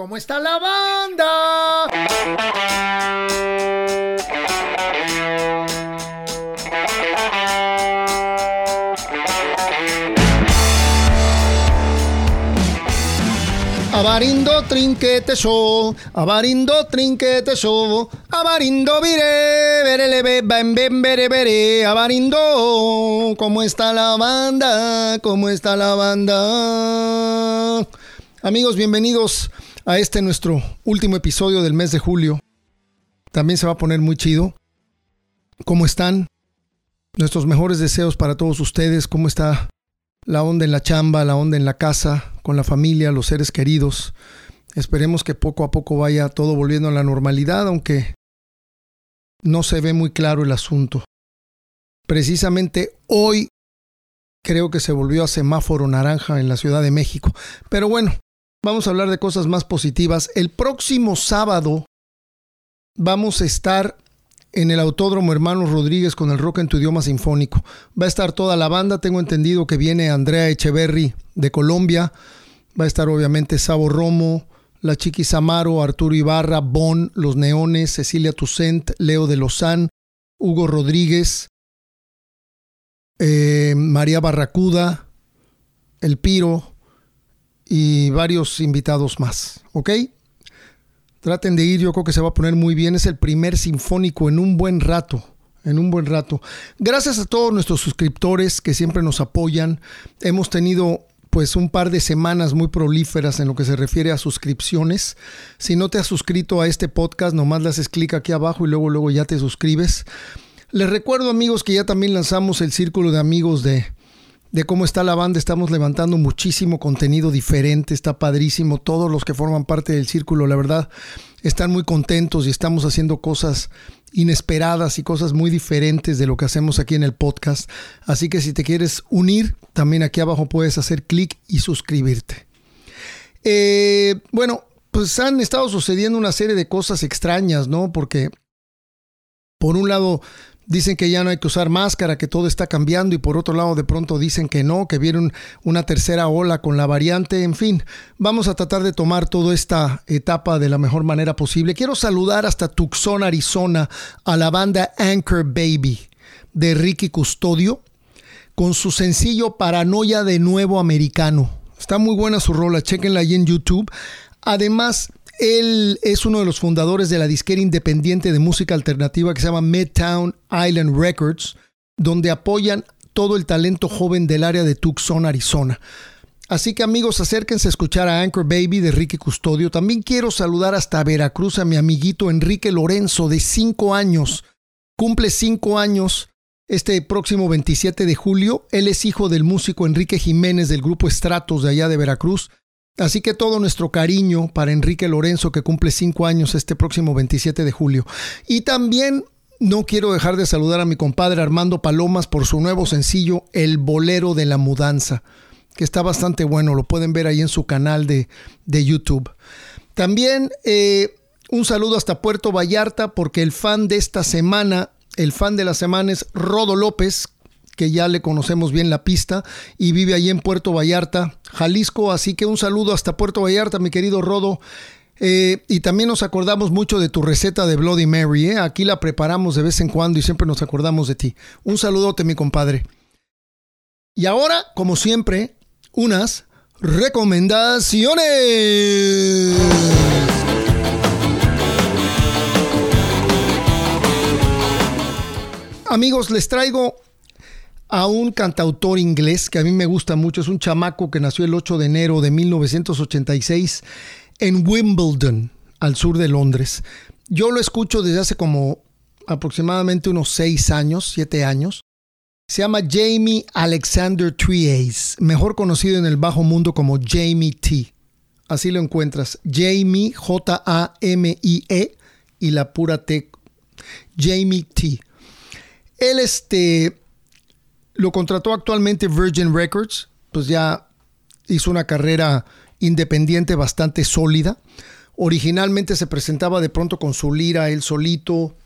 ¿Cómo está la banda? Abarindo trinquete show, abarindo trinquete show, abarindo vire, verele ben ben bere bere, abarindo, ¿cómo está la banda? ¿Cómo está la banda? Amigos, bienvenidos a este nuestro último episodio del mes de julio. También se va a poner muy chido. ¿Cómo están? Nuestros mejores deseos para todos ustedes. ¿Cómo está la onda en la chamba, la onda en la casa, con la familia, los seres queridos? Esperemos que poco a poco vaya todo volviendo a la normalidad, aunque no se ve muy claro el asunto. Precisamente hoy creo que se volvió a semáforo naranja en la Ciudad de México. Pero bueno, vamos a hablar de cosas más positivas. El próximo sábado vamos a estar en el Autódromo Hermanos Rodríguez con el rock en tu idioma sinfónico. Va a estar toda la banda, tengo entendido que viene Andrea Echeverry de Colombia, va a estar obviamente Sabo Romo, la Chiqui Samaro, Arturo Ibarra, Bon, Los Neones, Cecilia Tucent, Leo de Lozán, Hugo Rodríguez, eh, María Barracuda, El Piro, y varios invitados más, ¿ok? Traten de ir, yo creo que se va a poner muy bien. Es el primer sinfónico en un buen rato. En un buen rato. Gracias a todos nuestros suscriptores que siempre nos apoyan. Hemos tenido pues un par de semanas muy prolíferas en lo que se refiere a suscripciones. Si no te has suscrito a este podcast, nomás le haces clic aquí abajo y luego luego ya te suscribes. Les recuerdo amigos que ya también lanzamos el círculo de amigos de de cómo está la banda. Estamos levantando muchísimo contenido diferente, está padrísimo. Todos los que forman parte del círculo, la verdad, están muy contentos y estamos haciendo cosas inesperadas y cosas muy diferentes de lo que hacemos aquí en el podcast. Así que si te quieres unir, también aquí abajo puedes hacer clic y suscribirte. Eh, bueno, pues han estado sucediendo una serie de cosas extrañas, ¿no? Porque por un lado dicen que ya no hay que usar máscara, que todo está cambiando y por otro lado de pronto dicen que no, que vieron una tercera ola con la variante, en fin, vamos a tratar de tomar toda esta etapa de la mejor manera posible. Quiero saludar hasta Tucson, Arizona, a la banda Anchor Baby de Ricky Custodio con su sencillo Paranoia de Nuevo Americano. Está muy buena su rola, chequenla ahí en YouTube. Además, él es uno de los fundadores de la disquera independiente de música alternativa que se llama Midtown Island Records, donde apoyan todo el talento joven del área de Tucson, Arizona. Así que amigos, acérquense a escuchar a Anchor Baby de Enrique Custodio. También quiero saludar hasta Veracruz a mi amiguito Enrique Lorenzo, de 5 años. Cumple 5 años este próximo 27 de julio. Él es hijo del músico Enrique Jiménez del grupo Estratos de allá de Veracruz. Así que todo nuestro cariño para Enrique Lorenzo, que cumple cinco años este próximo 27 de julio. Y también no quiero dejar de saludar a mi compadre Armando Palomas por su nuevo sencillo, El Bolero de la Mudanza, que está bastante bueno, lo pueden ver ahí en su canal de, de YouTube. También eh, un saludo hasta Puerto Vallarta, porque el fan de esta semana, el fan de la semana es Rodo López, que ya le conocemos bien la pista y vive allí en Puerto Vallarta, Jalisco. Así que un saludo hasta Puerto Vallarta, mi querido Rodo. Eh, y también nos acordamos mucho de tu receta de Bloody Mary. ¿eh? Aquí la preparamos de vez en cuando y siempre nos acordamos de ti. Un saludote, mi compadre. Y ahora, como siempre, unas recomendaciones. Amigos, les traigo a un cantautor inglés que a mí me gusta mucho. Es un chamaco que nació el 8 de enero de 1986 en Wimbledon, al sur de Londres. Yo lo escucho desde hace como aproximadamente unos 6 años, 7 años. Se llama Jamie Alexander Trias, mejor conocido en el bajo mundo como Jamie T. Así lo encuentras. Jamie, J-A-M-I-E, y la pura T. Jamie T. Él este, lo contrató actualmente Virgin Records, pues ya hizo una carrera independiente bastante sólida. Originalmente se presentaba de pronto con su lira, él solito,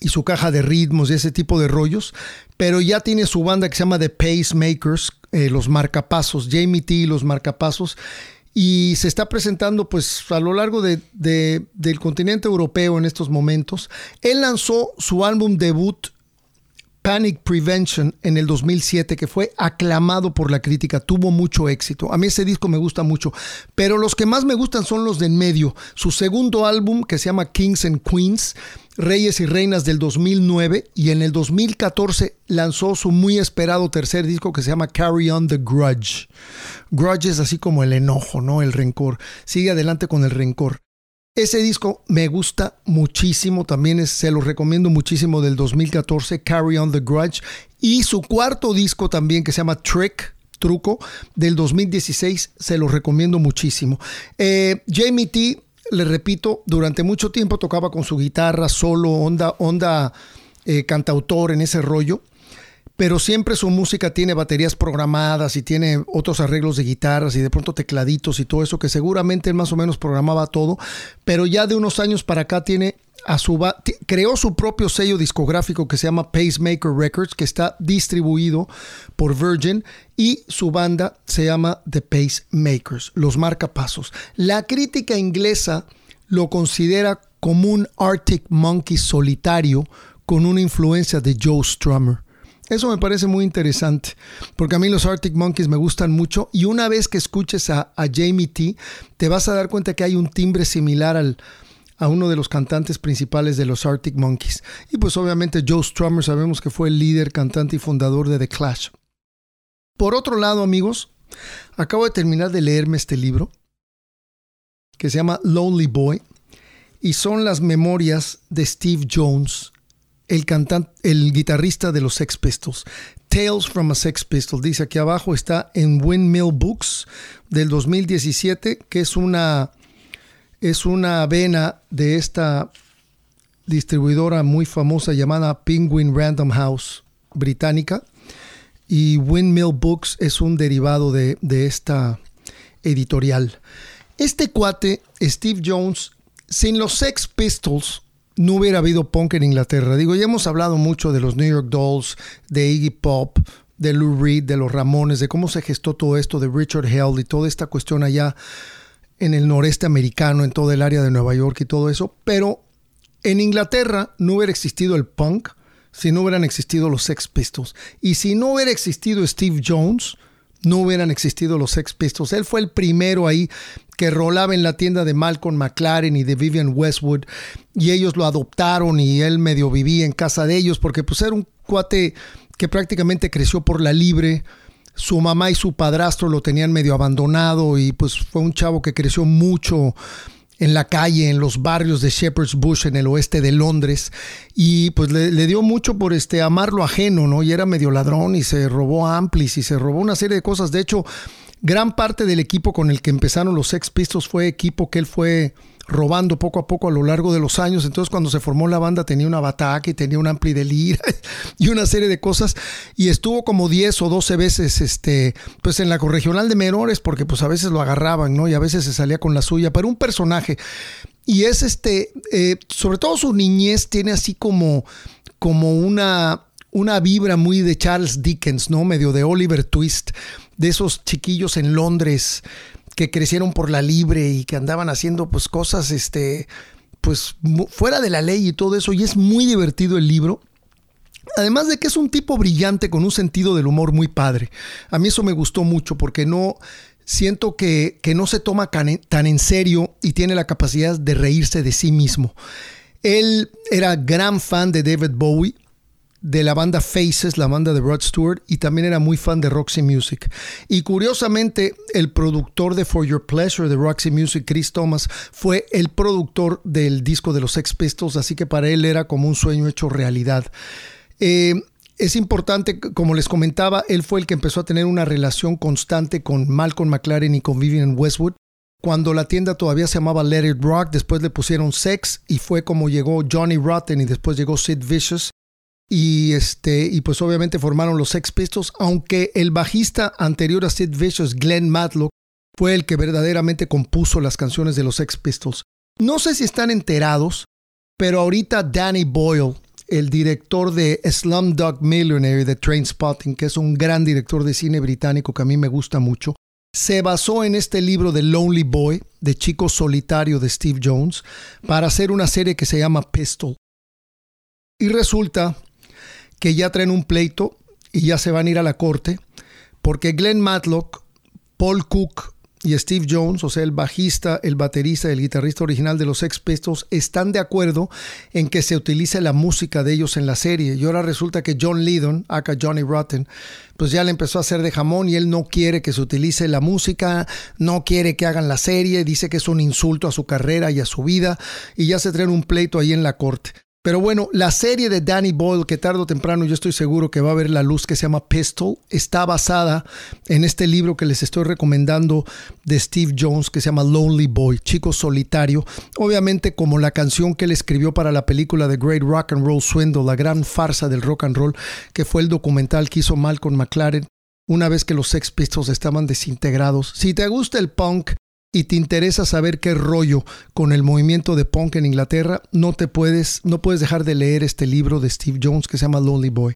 y su caja de ritmos y ese tipo de rollos, pero ya tiene su banda que se llama The Pacemakers, eh, los marcapasos, Jamie T los marcapasos, y se está presentando pues a lo largo de, del continente europeo en estos momentos. Él lanzó su álbum debut Panic Prevention en el 2007, que fue aclamado por la crítica, tuvo mucho éxito. A mí ese disco me gusta mucho, pero los que más me gustan son los de en medio. Su segundo álbum, que se llama Kings and Queens, Reyes y Reinas del 2009, y en el 2014 lanzó su muy esperado tercer disco que se llama Carry On the Grudge. Grudge es así como el enojo, ¿no? El rencor. Sigue adelante con el rencor. Ese disco me gusta muchísimo, también se lo recomiendo muchísimo del 2014, Carry On the Grudge, y su cuarto disco también que se llama Trick, Truco, del 2016, se lo recomiendo muchísimo. Eh, Jamie T, le repito, durante mucho tiempo tocaba con su guitarra solo, onda, onda eh, cantautor en ese rollo pero siempre su música tiene baterías programadas y tiene otros arreglos de guitarras y de pronto tecladitos y todo eso que seguramente él más o menos programaba todo, pero ya de unos años para acá tiene a su creó su propio sello discográfico que se llama Pacemaker Records que está distribuido por Virgin y su banda se llama The Pacemakers, los marcapasos. La crítica inglesa lo considera como un Arctic Monkey solitario con una influencia de Joe Strummer. Eso me parece muy interesante, porque a mí los Arctic Monkeys me gustan mucho y una vez que escuches a, Jamie T, te vas a dar cuenta que hay un timbre similar al, a uno de los cantantes principales de los Arctic Monkeys. Y pues obviamente Joe Strummer sabemos que fue el líder, cantante y fundador de The Clash. Por otro lado, amigos, acabo de terminar de leerme este libro que se llama Lonely Boy y son las memorias de Steve Jones el cantante, el guitarrista de los Sex Pistols. Tales from a Sex Pistol. Dice aquí abajo está en Windmill Books del 2017, que es una, es una vena de esta distribuidora muy famosa llamada Penguin Random House británica. Y Windmill Books es un derivado de, de esta editorial. Este cuate, Steve Jones, sin los Sex Pistols, no hubiera habido punk en Inglaterra. Digo, ya hemos hablado mucho de los New York Dolls, de Iggy Pop, de Lou Reed, de los Ramones, de cómo se gestó todo esto, de Richard Hell y toda esta cuestión allá en el noreste americano, en todo el área de Nueva York y todo eso. Pero en Inglaterra no hubiera existido el punk si no hubieran existido los Sex Pistols. Y si no hubiera existido Steve Jones, no hubieran existido los Sex Pistols. Él fue el primero ahí que rolaba en la tienda de Malcolm McLaren y de Vivian Westwood y ellos lo adoptaron y él medio vivía en casa de ellos porque pues era un cuate que prácticamente creció por la libre. Su mamá y su padrastro lo tenían medio abandonado y pues fue un chavo que creció mucho en la calle, en los barrios de Shepherd's Bush, en el oeste de Londres, y pues le, dio mucho por este amar lo ajeno, ¿no? Y era medio ladrón y se robó amplis y se robó una serie de cosas. De hecho, gran parte del equipo con el que empezaron los Sex Pistols fue equipo que él fue robando poco a poco a lo largo de los años. Entonces, cuando se formó la banda, tenía una bataca y tenía un ampli de lira y una serie de cosas. Y estuvo como 10 o 12 veces este, pues en la corregional de menores, porque pues a veces lo agarraban, ¿no? Y a veces se salía con la suya. Pero un personaje. Y es este, eh, sobre todo su niñez tiene así como, como una, una vibra muy de Charles Dickens, ¿no? Medio de Oliver Twist, de esos chiquillos en Londres que crecieron por la libre y que andaban haciendo pues cosas este pues fuera de la ley y todo eso y es muy divertido el libro. Además de que es un tipo brillante con un sentido del humor muy padre. A mí eso me gustó mucho porque no siento que, que no se toma tan en serio y tiene la capacidad de reírse de sí mismo. Él era gran fan de David Bowie de la banda Faces, la banda de Rod Stewart, y también era muy fan de Roxy Music. Y curiosamente, el productor de For Your Pleasure de Roxy Music, Chris Thomas, fue el productor del disco de los Sex Pistols, así que para él era como un sueño hecho realidad. Eh, es importante, como les comentaba, él fue el que empezó a tener una relación constante con Malcolm McLaren y con Vivian Westwood. Cuando la tienda todavía se llamaba Let It Rock, después le pusieron Sex y fue como llegó Johnny Rotten y después llegó Sid Vicious y este y pues obviamente formaron los Sex Pistols, aunque el bajista anterior a Sid Vicious, Glenn Matlock, fue el que verdaderamente compuso las canciones de los Sex Pistols. No sé si están enterados, pero ahorita Danny Boyle, el director de Slumdog Millionaire de Trainspotting, que es un gran director de cine británico que a mí me gusta mucho, se basó en este libro de Lonely Boy, de Chico Solitario de Steve Jones, para hacer una serie que se llama Pistol. Y resulta que ya traen un pleito y ya se van a ir a la corte, porque Glenn Matlock, Paul Cook y Steve Jones, o sea, el bajista, el baterista, el guitarrista original de los Sex Pistols, están de acuerdo en que se utilice la música de ellos en la serie. Y ahora resulta que John Lydon, acá Johnny Rotten, pues ya le empezó a hacer de jamón y él no quiere que se utilice la música, no quiere que hagan la serie, dice que es un insulto a su carrera y a su vida, y ya se traen un pleito ahí en la corte. Pero bueno, la serie de Danny Boyle, que tarde o temprano yo estoy seguro que va a ver la luz, que se llama Pistol, está basada en este libro que les estoy recomendando de Steve Jones, que se llama Lonely Boy, Chico Solitario. Obviamente como la canción que él escribió para la película The Great Rock and Roll Swindle, la gran farsa del rock and roll, que fue el documental que hizo Malcolm McLaren una vez que los Sex Pistols estaban desintegrados. Si te gusta el punk, y te interesa saber qué rollo con el movimiento de punk en Inglaterra, no te puedes, no puedes dejar de leer este libro de Steve Jones que se llama Lonely Boy.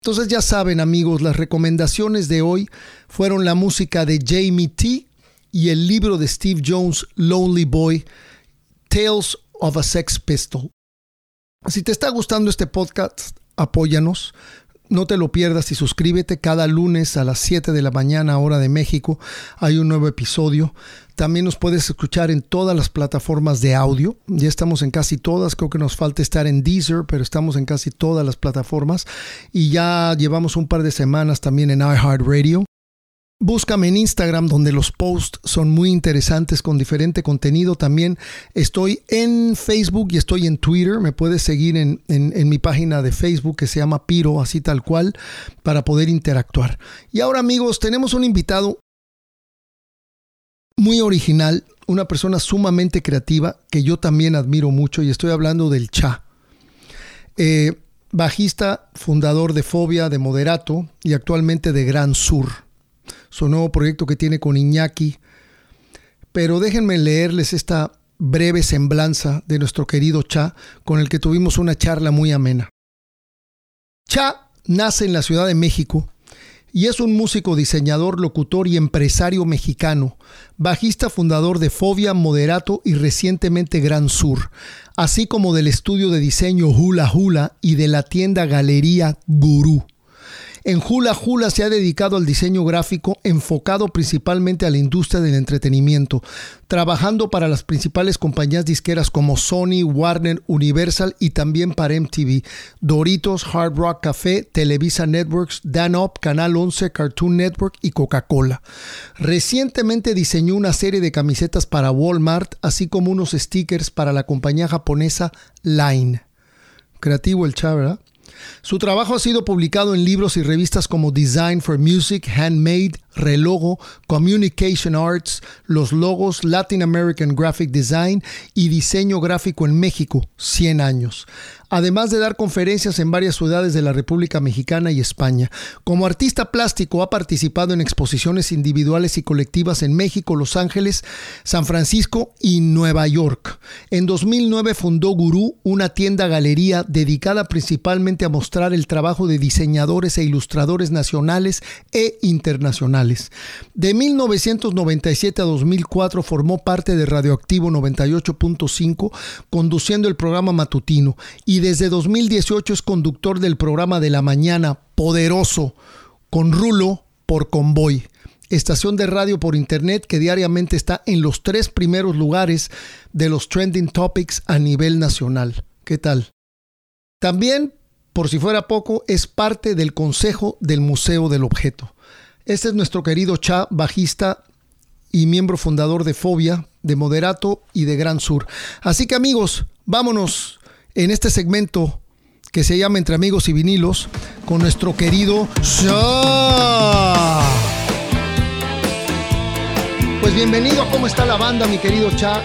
Entonces ya saben amigos, las recomendaciones de hoy fueron la música de Jamie T y el libro de Steve Jones, Lonely Boy, Tales of a Sex Pistol. Si te está gustando este podcast, apóyanos. No te lo pierdas y suscríbete cada lunes a las 7 de la mañana hora de México. Hay un nuevo episodio. También nos puedes escuchar en todas las plataformas de audio. Ya estamos en casi todas. Creo que nos falta estar en Deezer, pero estamos en casi todas las plataformas. Y ya llevamos un par de semanas también en iHeartRadio. Búscame en Instagram donde los posts son muy interesantes con diferente contenido. También estoy en Facebook y estoy en Twitter. Me puedes seguir en, mi página de Facebook que se llama Piro, así tal cual, para poder interactuar. Y ahora amigos, tenemos un invitado muy original, una persona sumamente creativa que yo también admiro mucho y estoy hablando del Cha. Eh, bajista, fundador de Fobia, de Moderato y actualmente de Gran Sur su nuevo proyecto que tiene con Iñaki. Pero déjenme leerles esta breve semblanza de nuestro querido Cha, con el que tuvimos una charla muy amena. Cha nace en la Ciudad de México y es un músico, diseñador, locutor y empresario mexicano, bajista fundador de Fobia, Moderato y recientemente Gran Sur, así como del estudio de diseño Hula Hula y de la tienda Galería Gurú. En Hula Hula se ha dedicado al diseño gráfico enfocado principalmente a la industria del entretenimiento, trabajando para las principales compañías disqueras como Sony, Warner, Universal y también para MTV, Doritos, Hard Rock Café, Televisa Networks, Dan Up, Canal 11, Cartoon Network y Coca-Cola. Recientemente diseñó una serie de camisetas para Walmart, así como unos stickers para la compañía japonesa Line. Creativo el chava, su trabajo ha sido publicado en libros y revistas como Design for Music, Handmade, Relogo, Communication Arts, Los Logos, Latin American Graphic Design y Diseño Gráfico en México, 100 años además de dar conferencias en varias ciudades de la República Mexicana y España. Como artista plástico ha participado en exposiciones individuales y colectivas en México, Los Ángeles, San Francisco y Nueva York. En 2009 fundó Gurú, una tienda galería dedicada principalmente a mostrar el trabajo de diseñadores e ilustradores nacionales e internacionales. De 1997 a 2004 formó parte de Radioactivo 98.5, conduciendo el programa matutino y desde 2018 es conductor del programa de la mañana Poderoso con Rulo por Convoy, estación de radio por internet que diariamente está en los tres primeros lugares de los trending topics a nivel nacional. ¿Qué tal? También, por si fuera poco, es parte del Consejo del Museo del Objeto. Este es nuestro querido Cha, bajista y miembro fundador de Fobia, de Moderato y de Gran Sur. Así que amigos, vámonos en este segmento que se llama Entre Amigos y Vinilos con nuestro querido Cha. Pues bienvenido, ¿cómo está la banda, mi querido Cha?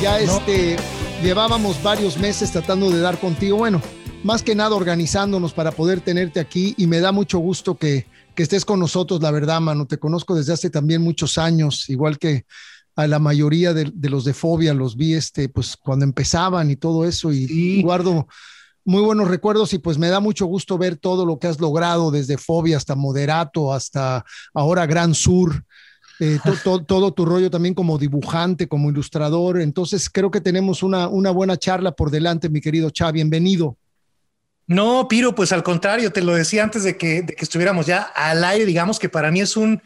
Ya este, llevábamos varios meses tratando de dar contigo, bueno, más que nada organizándonos para poder tenerte aquí y me da mucho gusto que, que estés con nosotros, la verdad, mano. Te conozco desde hace también muchos años, igual que a la mayoría de, los de Fobia los vi este, pues cuando empezaban y todo eso y guardo muy buenos recuerdos y pues me da mucho gusto ver todo lo que has logrado desde Fobia hasta Moderato hasta ahora Gran Sur. eh, todo tu rollo también como dibujante, como ilustrador. Entonces creo que tenemos una, una buena charla por delante, mi querido Cha. Bienvenido. No, Piro, pues al contrario, te lo decía antes de que, de que estuviéramos ya al aire, digamos que para mí es un,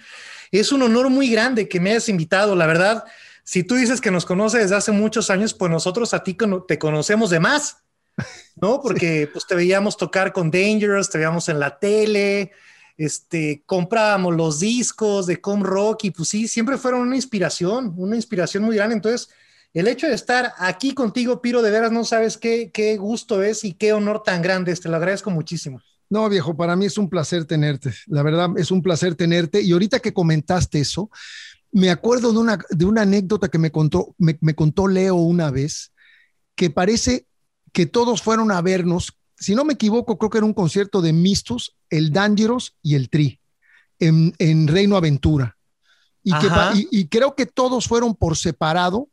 es un honor muy grande que me hayas invitado. La verdad, si tú dices que nos conoces desde hace muchos años, pues nosotros a ti te conocemos de más, ¿no? Porque pues te veíamos tocar con Dangerous, te veíamos en la tele, este, comprábamos los discos de Com Rock y pues sí, siempre fueron una inspiración, una inspiración muy grande. Entonces, el hecho de estar aquí contigo, Piro, de veras no sabes qué, qué gusto es y qué honor tan grande te lo agradezco muchísimo. No, viejo, para mí es un placer tenerte. La verdad, es un placer tenerte. Y ahorita que comentaste eso, me acuerdo de una, de una anécdota que me contó, me, contó Leo una vez, que parece que todos fueron a vernos. Si no me equivoco, creo que era un concierto de Mistus, el Dangerous y el Tri en, Reino Aventura. Y, que, y, creo que todos fueron por separado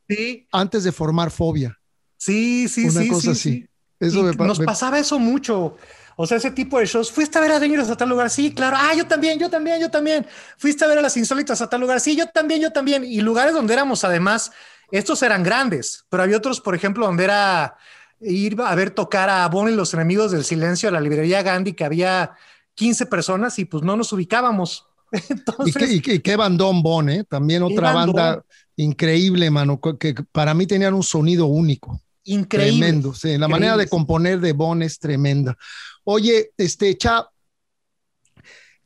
antes de formar Fobia. Sí, sí, Una cosa así. Eso nos pasaba eso mucho. O sea, ese tipo de shows. ¿Fuiste a ver a Dangerous a tal lugar? Sí, claro. Ah, yo también, yo también, yo también. ¿Fuiste a ver a las insólitas a tal lugar? Sí, yo también, yo también. Y lugares donde éramos, además, estos eran grandes, pero había otros, por ejemplo, donde era ir a ver tocar a Bon y los enemigos del silencio a la librería Gandhi, que había 15 personas y pues no nos ubicábamos. ¿Y, qué, qué, bandón Bon, ¿eh? También otra banda increíble, mano, que para mí tenían un sonido único. Increíble. Tremendo, sí. La manera de componer de Bon es tremenda. Oye, este, Cha,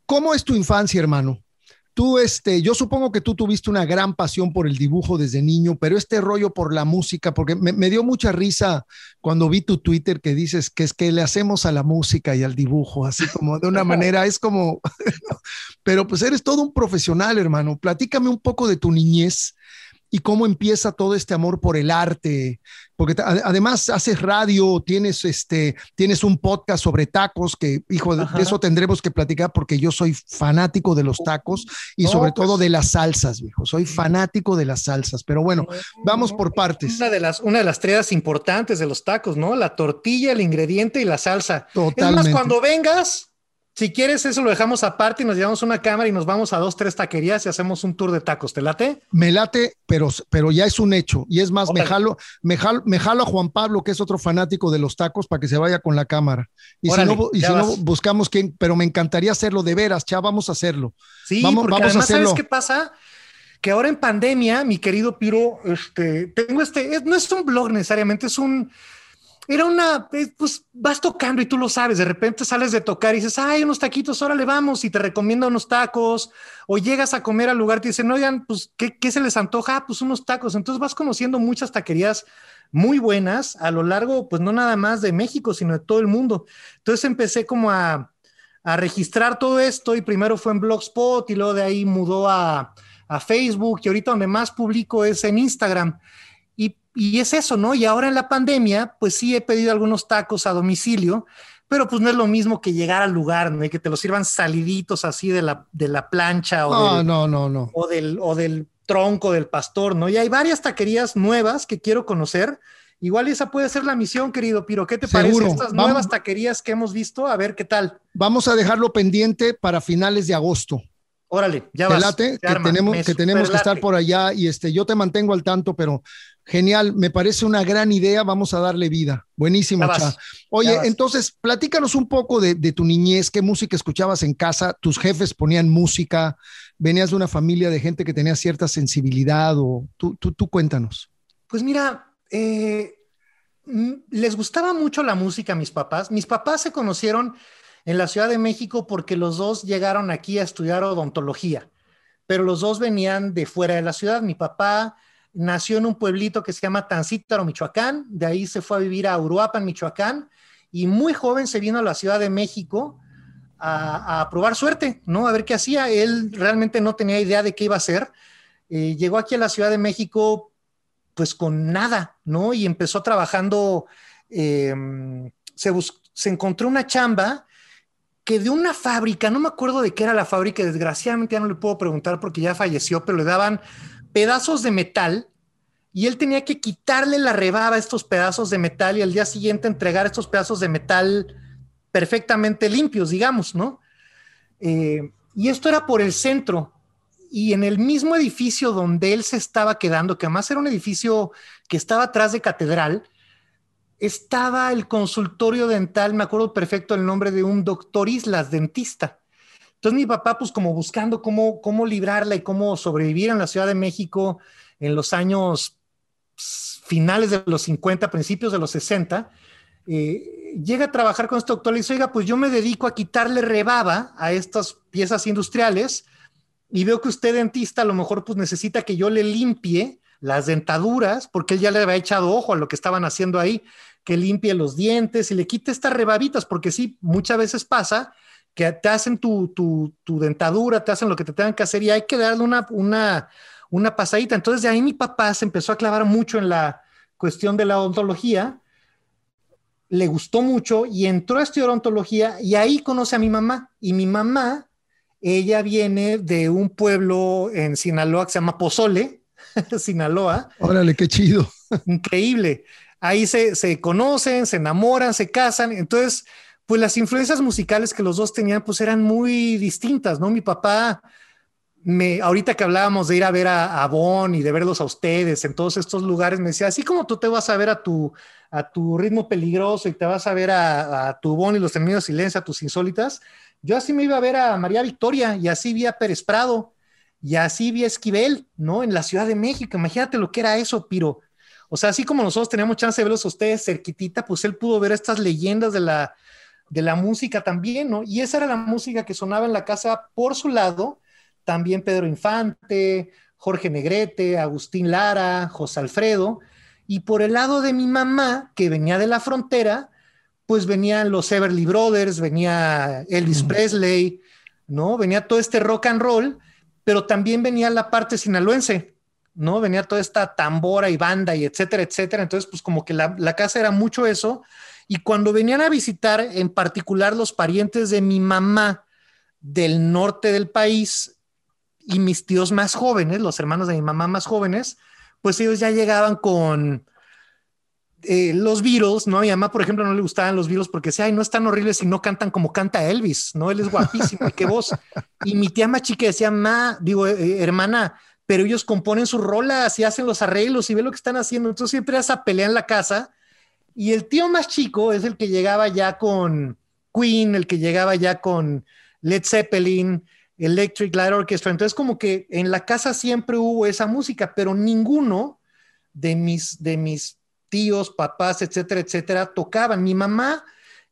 ¿cómo es tu infancia, hermano? Tú, este, yo supongo que tú tuviste una gran pasión por el dibujo desde niño, pero este rollo por la música, porque me, dio mucha risa cuando vi tu Twitter que dices que es que le hacemos a la música y al dibujo, así como de una manera, es como, pero pues eres todo un profesional, hermano. Platícame un poco de tu niñez y cómo empieza todo este amor por el arte, porque además haces radio, tienes este, tienes un podcast sobre tacos que, hijo, de eso tendremos que platicar porque yo soy fanático de los tacos y sobre todo pues de las salsas, viejo. Soy fanático de las salsas, pero bueno, vamos por partes. Una de las, una de las triadas importantes de los tacos, ¿no? La tortilla, el ingrediente y la salsa. Totalmente. Es más, cuando vengas, si quieres, eso lo dejamos aparte y nos llevamos una cámara y nos vamos a dos, tres taquerías y hacemos un tour de tacos. ¿Te late? Me late, pero, pero ya es un hecho. Y es más, me jalo, me, jalo, me jalo a Juan Pablo, que es otro fanático de los tacos, para que se vaya con la cámara. Y si, no, y si no, buscamos quién, pero me encantaría hacerlo de veras, ya vamos a hacerlo. Sí, vamos, porque vamos a hacerlo. ¿sabes qué pasa? Que ahora en pandemia, mi querido Piro, este, tengo este, no es un blog necesariamente, es un era una, eh, pues vas tocando y tú lo sabes, de repente sales de tocar y dices, ay, unos taquitos, órale, vamos, y te recomienda unos tacos, o llegas a comer al lugar, te dicen, oigan, pues, ¿qué, qué se les antoja? Ah, pues unos tacos. Entonces vas conociendo muchas taquerías muy buenas a lo largo, pues no nada más de México, sino de todo el mundo. Entonces empecé como a, a registrar todo esto y primero fue en Blogspot y luego de ahí mudó a, a Facebook y ahorita donde más publico es en Instagram y es eso, ¿no? Y ahora en la pandemia, pues sí he pedido algunos tacos a domicilio, pero pues no es lo mismo que llegar al lugar, ¿no? Y que te los sirvan saliditos así de la, de la plancha o, del, no, no, no. O, del, o del tronco del pastor, ¿no? Y hay varias taquerías nuevas que quiero conocer. Igual esa puede ser la misión, querido Piro. ¿Qué te parece estas nuevas taquerías que hemos visto? A ver qué tal. Vamos a dejarlo pendiente para finales de agosto. Órale, ya vas. que tenemos, que, tenemos que estar por allá y este, yo te mantengo al tanto, pero Genial, me parece una gran idea, vamos a darle vida. Buenísimo, Cha. Oye, entonces, platícanos un poco de, tu niñez, qué música escuchabas en casa, tus jefes ponían música, venías de una familia de gente que tenía cierta sensibilidad o tú, tú, cuéntanos. Pues mira, eh, mm, les gustaba mucho la música a mis papás. Mis papás se conocieron en la Ciudad de México porque los dos llegaron aquí a estudiar odontología, pero los dos venían de fuera de la ciudad. Mi papá nació en un pueblito que se llama Tancítaro, Michoacán, de ahí se fue a vivir a Uruapan, Michoacán, y muy joven se vino a la Ciudad de México a, probar suerte, ¿no? A ver qué hacía. Él realmente no tenía idea de qué iba a hacer. Eh, llegó aquí a la Ciudad de México pues con nada, ¿no? Y empezó trabajando, em, se, se encontró una chamba que de una fábrica, no me acuerdo de qué era la fábrica, desgraciadamente ya no le puedo preguntar porque ya falleció, pero le daban pedazos de metal y él tenía que quitarle la rebaba a estos pedazos de metal y al día siguiente entregar estos pedazos de metal perfectamente limpios, digamos, ¿no? Eh, y esto era por el centro. y en el mismo edificio donde él se estaba quedando, que además era un edificio que estaba atrás de catedral, estaba el consultorio dental, me acuerdo perfecto el nombre de un doctor Islas, dentista. Entonces mi papá, pues como buscando cómo, cómo librarla y cómo sobrevivir en la Ciudad de México en los años finales de los 50, principios de los 60, eh, llega a trabajar con este doctor y dice, oiga, pues yo me dedico a quitarle rebaba a estas piezas industriales y veo que usted dentista a lo mejor pues necesita que yo le limpie las dentaduras, porque él ya le había echado ojo a lo que estaban haciendo ahí, que limpie los dientes y le quite estas rebabitas, porque sí, muchas veces pasa que te hacen tu, dentadura, te hacen lo que te tengan que hacer y hay que darle una, una, una pasadita. Entonces de ahí mi papá se empezó a clavar mucho en la cuestión de la odontología, le gustó mucho y entró a estudiar odontología y ahí conoce a mi mamá. Y mi mamá, ella viene de un pueblo en Sinaloa que se llama Pozole, Sinaloa. Órale, qué chido. Increíble. Ahí se, se conocen, se enamoran, se casan. Entonces, pues las influencias musicales que los dos tenían, pues eran muy distintas, ¿no? Mi papá, me, ahorita que hablábamos de ir a ver a, a Bon y de verlos a ustedes en todos estos lugares, me decía, así como tú te vas a ver a tu, a tu ritmo peligroso y te vas a ver a, tu Bon y los términos de silencio, a tus insólitas, yo así me iba a ver a María Victoria y así vi a Pérez Prado y así vi a Esquivel, ¿no? En la Ciudad de México. Imagínate lo que era eso, Piro. O sea, así como nosotros teníamos chance de verlos a ustedes cerquitita, pues él pudo ver estas leyendas de la, de la música también, ¿no? Y esa era la música que sonaba en la casa por su lado. También Pedro Infante, Jorge Negrete, Agustín Lara, José Alfredo. Y por el lado de mi mamá, que venía de la frontera, pues venían los Everly Brothers, venía Elvis Presley, ¿no? Venía todo este rock and roll pero también venía la parte sinaloense, ¿no? Venía toda esta tambora y banda y etcétera, etcétera. Entonces, pues como que la, casa era mucho eso. Y cuando venían a visitar, en particular los parientes de mi mamá del norte del país y mis tíos más jóvenes, los hermanos de mi mamá más jóvenes, pues ellos ya llegaban con eh, los Beatles, ¿no? A mi mamá, por ejemplo, no le gustaban los Beatles porque decía, ay, no están horribles si no cantan como canta Elvis, ¿no? Él es guapísimo, y qué voz. Y mi tía más chica decía, ma, digo, eh, eh, hermana, pero ellos componen sus rolas y hacen los arreglos y ve lo que están haciendo. Entonces siempre esa pelea en la casa. Y el tío más chico es el que llegaba ya con Queen, el que llegaba ya con Led Zeppelin, Electric Light Orchestra. Entonces como que en la casa siempre hubo esa música, pero ninguno de mis, de mis tíos, papás, etcétera, etcétera, tocaban. Mi mamá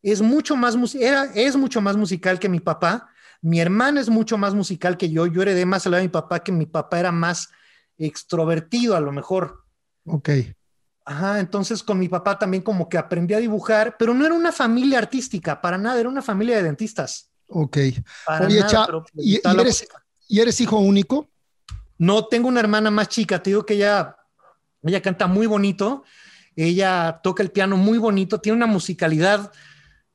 es mucho más, era, es mucho más musical que mi papá. Mi hermana es mucho más musical que yo. Yo heredé más al lado de mi papá, que mi papá era más extrovertido a lo mejor. Ok. Ajá, entonces con mi papá también como que aprendí a dibujar, pero no era una familia artística, para nada, era una familia de dentistas. Ok. Oye, ¿y, eres, ¿y, eres, hijo único? No, tengo una hermana más chica, te digo que ella, ella canta muy bonito ella toca el piano muy bonito, tiene una musicalidad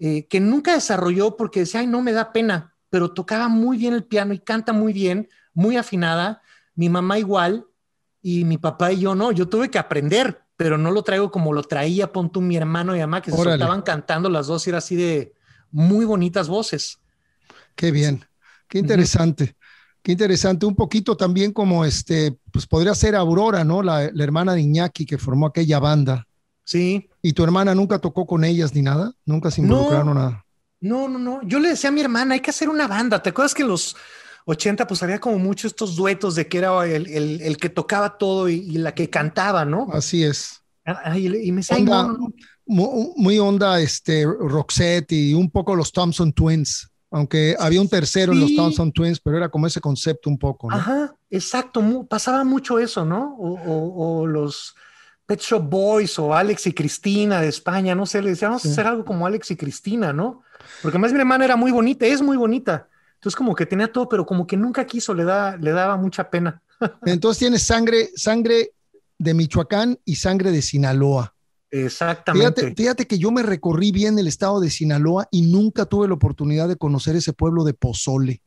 eh, que nunca desarrolló porque decía, ay, no me da pena, pero tocaba muy bien el piano y canta muy bien, muy afinada. Mi mamá igual y mi papá y yo no, yo tuve que aprender, pero no lo traigo como lo traía, pon tú mi hermano y mamá, que se estaban cantando las dos y era así de muy bonitas voces. Qué bien, qué interesante. Qué interesante, un poquito también como este, pues podría ser Aurora, ¿no? La, la hermana de Iñaki que formó aquella banda. Sí. ¿Y tu hermana nunca tocó con ellas ni nada? ¿Nunca se involucraron no, nada? No, no, no. Yo le decía a mi hermana, hay que hacer una banda. ¿Te acuerdas que los 80 pues había como muchos estos duetos de que era el, que tocaba todo y, la que cantaba, ¿no? Así es. Ah, y, me decía, Muy, onda este, Roxette y un poco los Thompson Twins aunque había un tercero en los Thompson Twins, pero era como ese concepto un poco. ¿no? Ajá, exacto, pasaba mucho eso, ¿no? o, los Pet Shop Boys o Alex y Cristina de España, no sé, le decíamos hacer algo como Alex y Cristina, ¿no? Porque más mi hermana era muy bonita, es muy bonita. Entonces como que tenía todo, pero como que nunca quiso, le, da, le daba mucha pena. Entonces tienes sangre, sangre de Michoacán y sangre de Sinaloa. Exactamente. Fíjate, que yo me recorrí bien el estado de Sinaloa y nunca tuve la oportunidad de conocer ese pueblo de Pozole.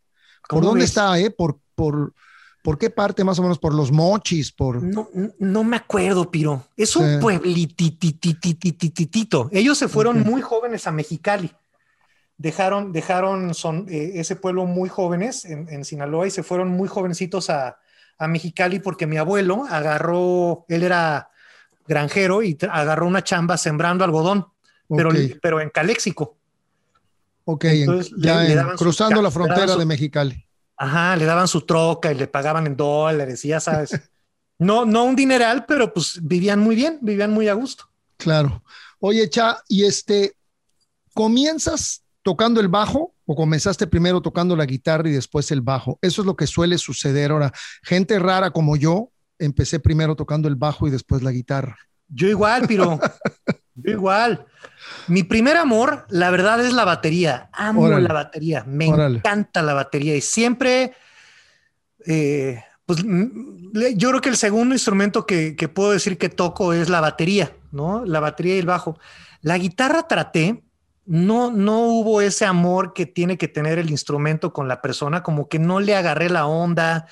¿Por dónde está, eh? Por, por, ¿Por qué parte más o menos? ¿Por los mochis? Por... No, no me acuerdo, Piro. Es un pueblitititititito. Ellos se fueron muy jóvenes a Mexicali. Dejaron, dejaron son, eh, ese pueblo muy jóvenes en, Sinaloa y se fueron muy jovencitos a, a, Mexicali porque mi abuelo agarró, él era granjero y agarró una chamba sembrando algodón, pero, pero en Caléxico. Ok, ya cruzando la frontera de Mexicali. Ajá, le daban su troca y le pagaban en dólares y ya sabes. no, no un dineral, pero pues vivían muy bien, vivían muy a gusto. Claro. Oye, Cha, y este, ¿comienzas tocando el bajo o comenzaste primero tocando la guitarra y después el bajo? Eso es lo que suele suceder ahora. Gente rara como yo, empecé primero tocando el bajo y después la guitarra. Yo igual, Piro. yo igual. Mi primer amor, la verdad, es la batería. Amo la batería. Me encanta la batería y siempre, eh, pues yo creo que el segundo instrumento que, que, puedo decir que toco es la batería, ¿no? La batería y el bajo. La guitarra traté, no, no hubo ese amor que tiene que tener el instrumento con la persona, como que no le agarré la onda.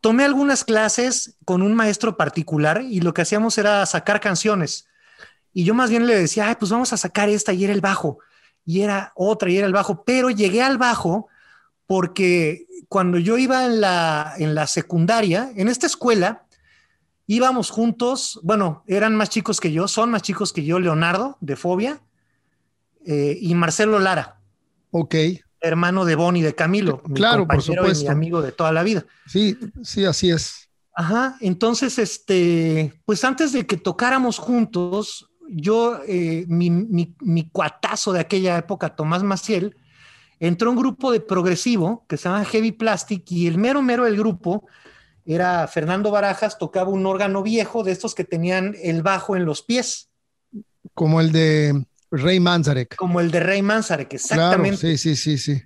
Tomé algunas clases con un maestro particular y lo que hacíamos era sacar canciones y yo más bien le decía, Ay, pues vamos a sacar esta y era el bajo, y era otra y era el bajo, pero llegué al bajo porque cuando yo iba en la, en la secundaria, en esta escuela, íbamos juntos, bueno, eran más chicos que yo, son más chicos que yo, Leonardo de Fobia eh, y Marcelo Lara. Ok. Hermano de Bonnie de Camilo. Claro, por supuesto. mi amigo de toda la vida. Sí, sí, así es. Ajá, entonces, este, pues antes de que tocáramos juntos, yo, eh, mi, cuatazo de aquella época, Tomás Maciel, entró un grupo de progresivo que se llama Heavy Plastic y el mero mero del grupo era Fernando Barajas, tocaba un órgano viejo de estos que tenían el bajo en los pies. Como el de Rey Manzarek. Como el de Rey Manzarek, exactamente. sí, sí, sí, sí.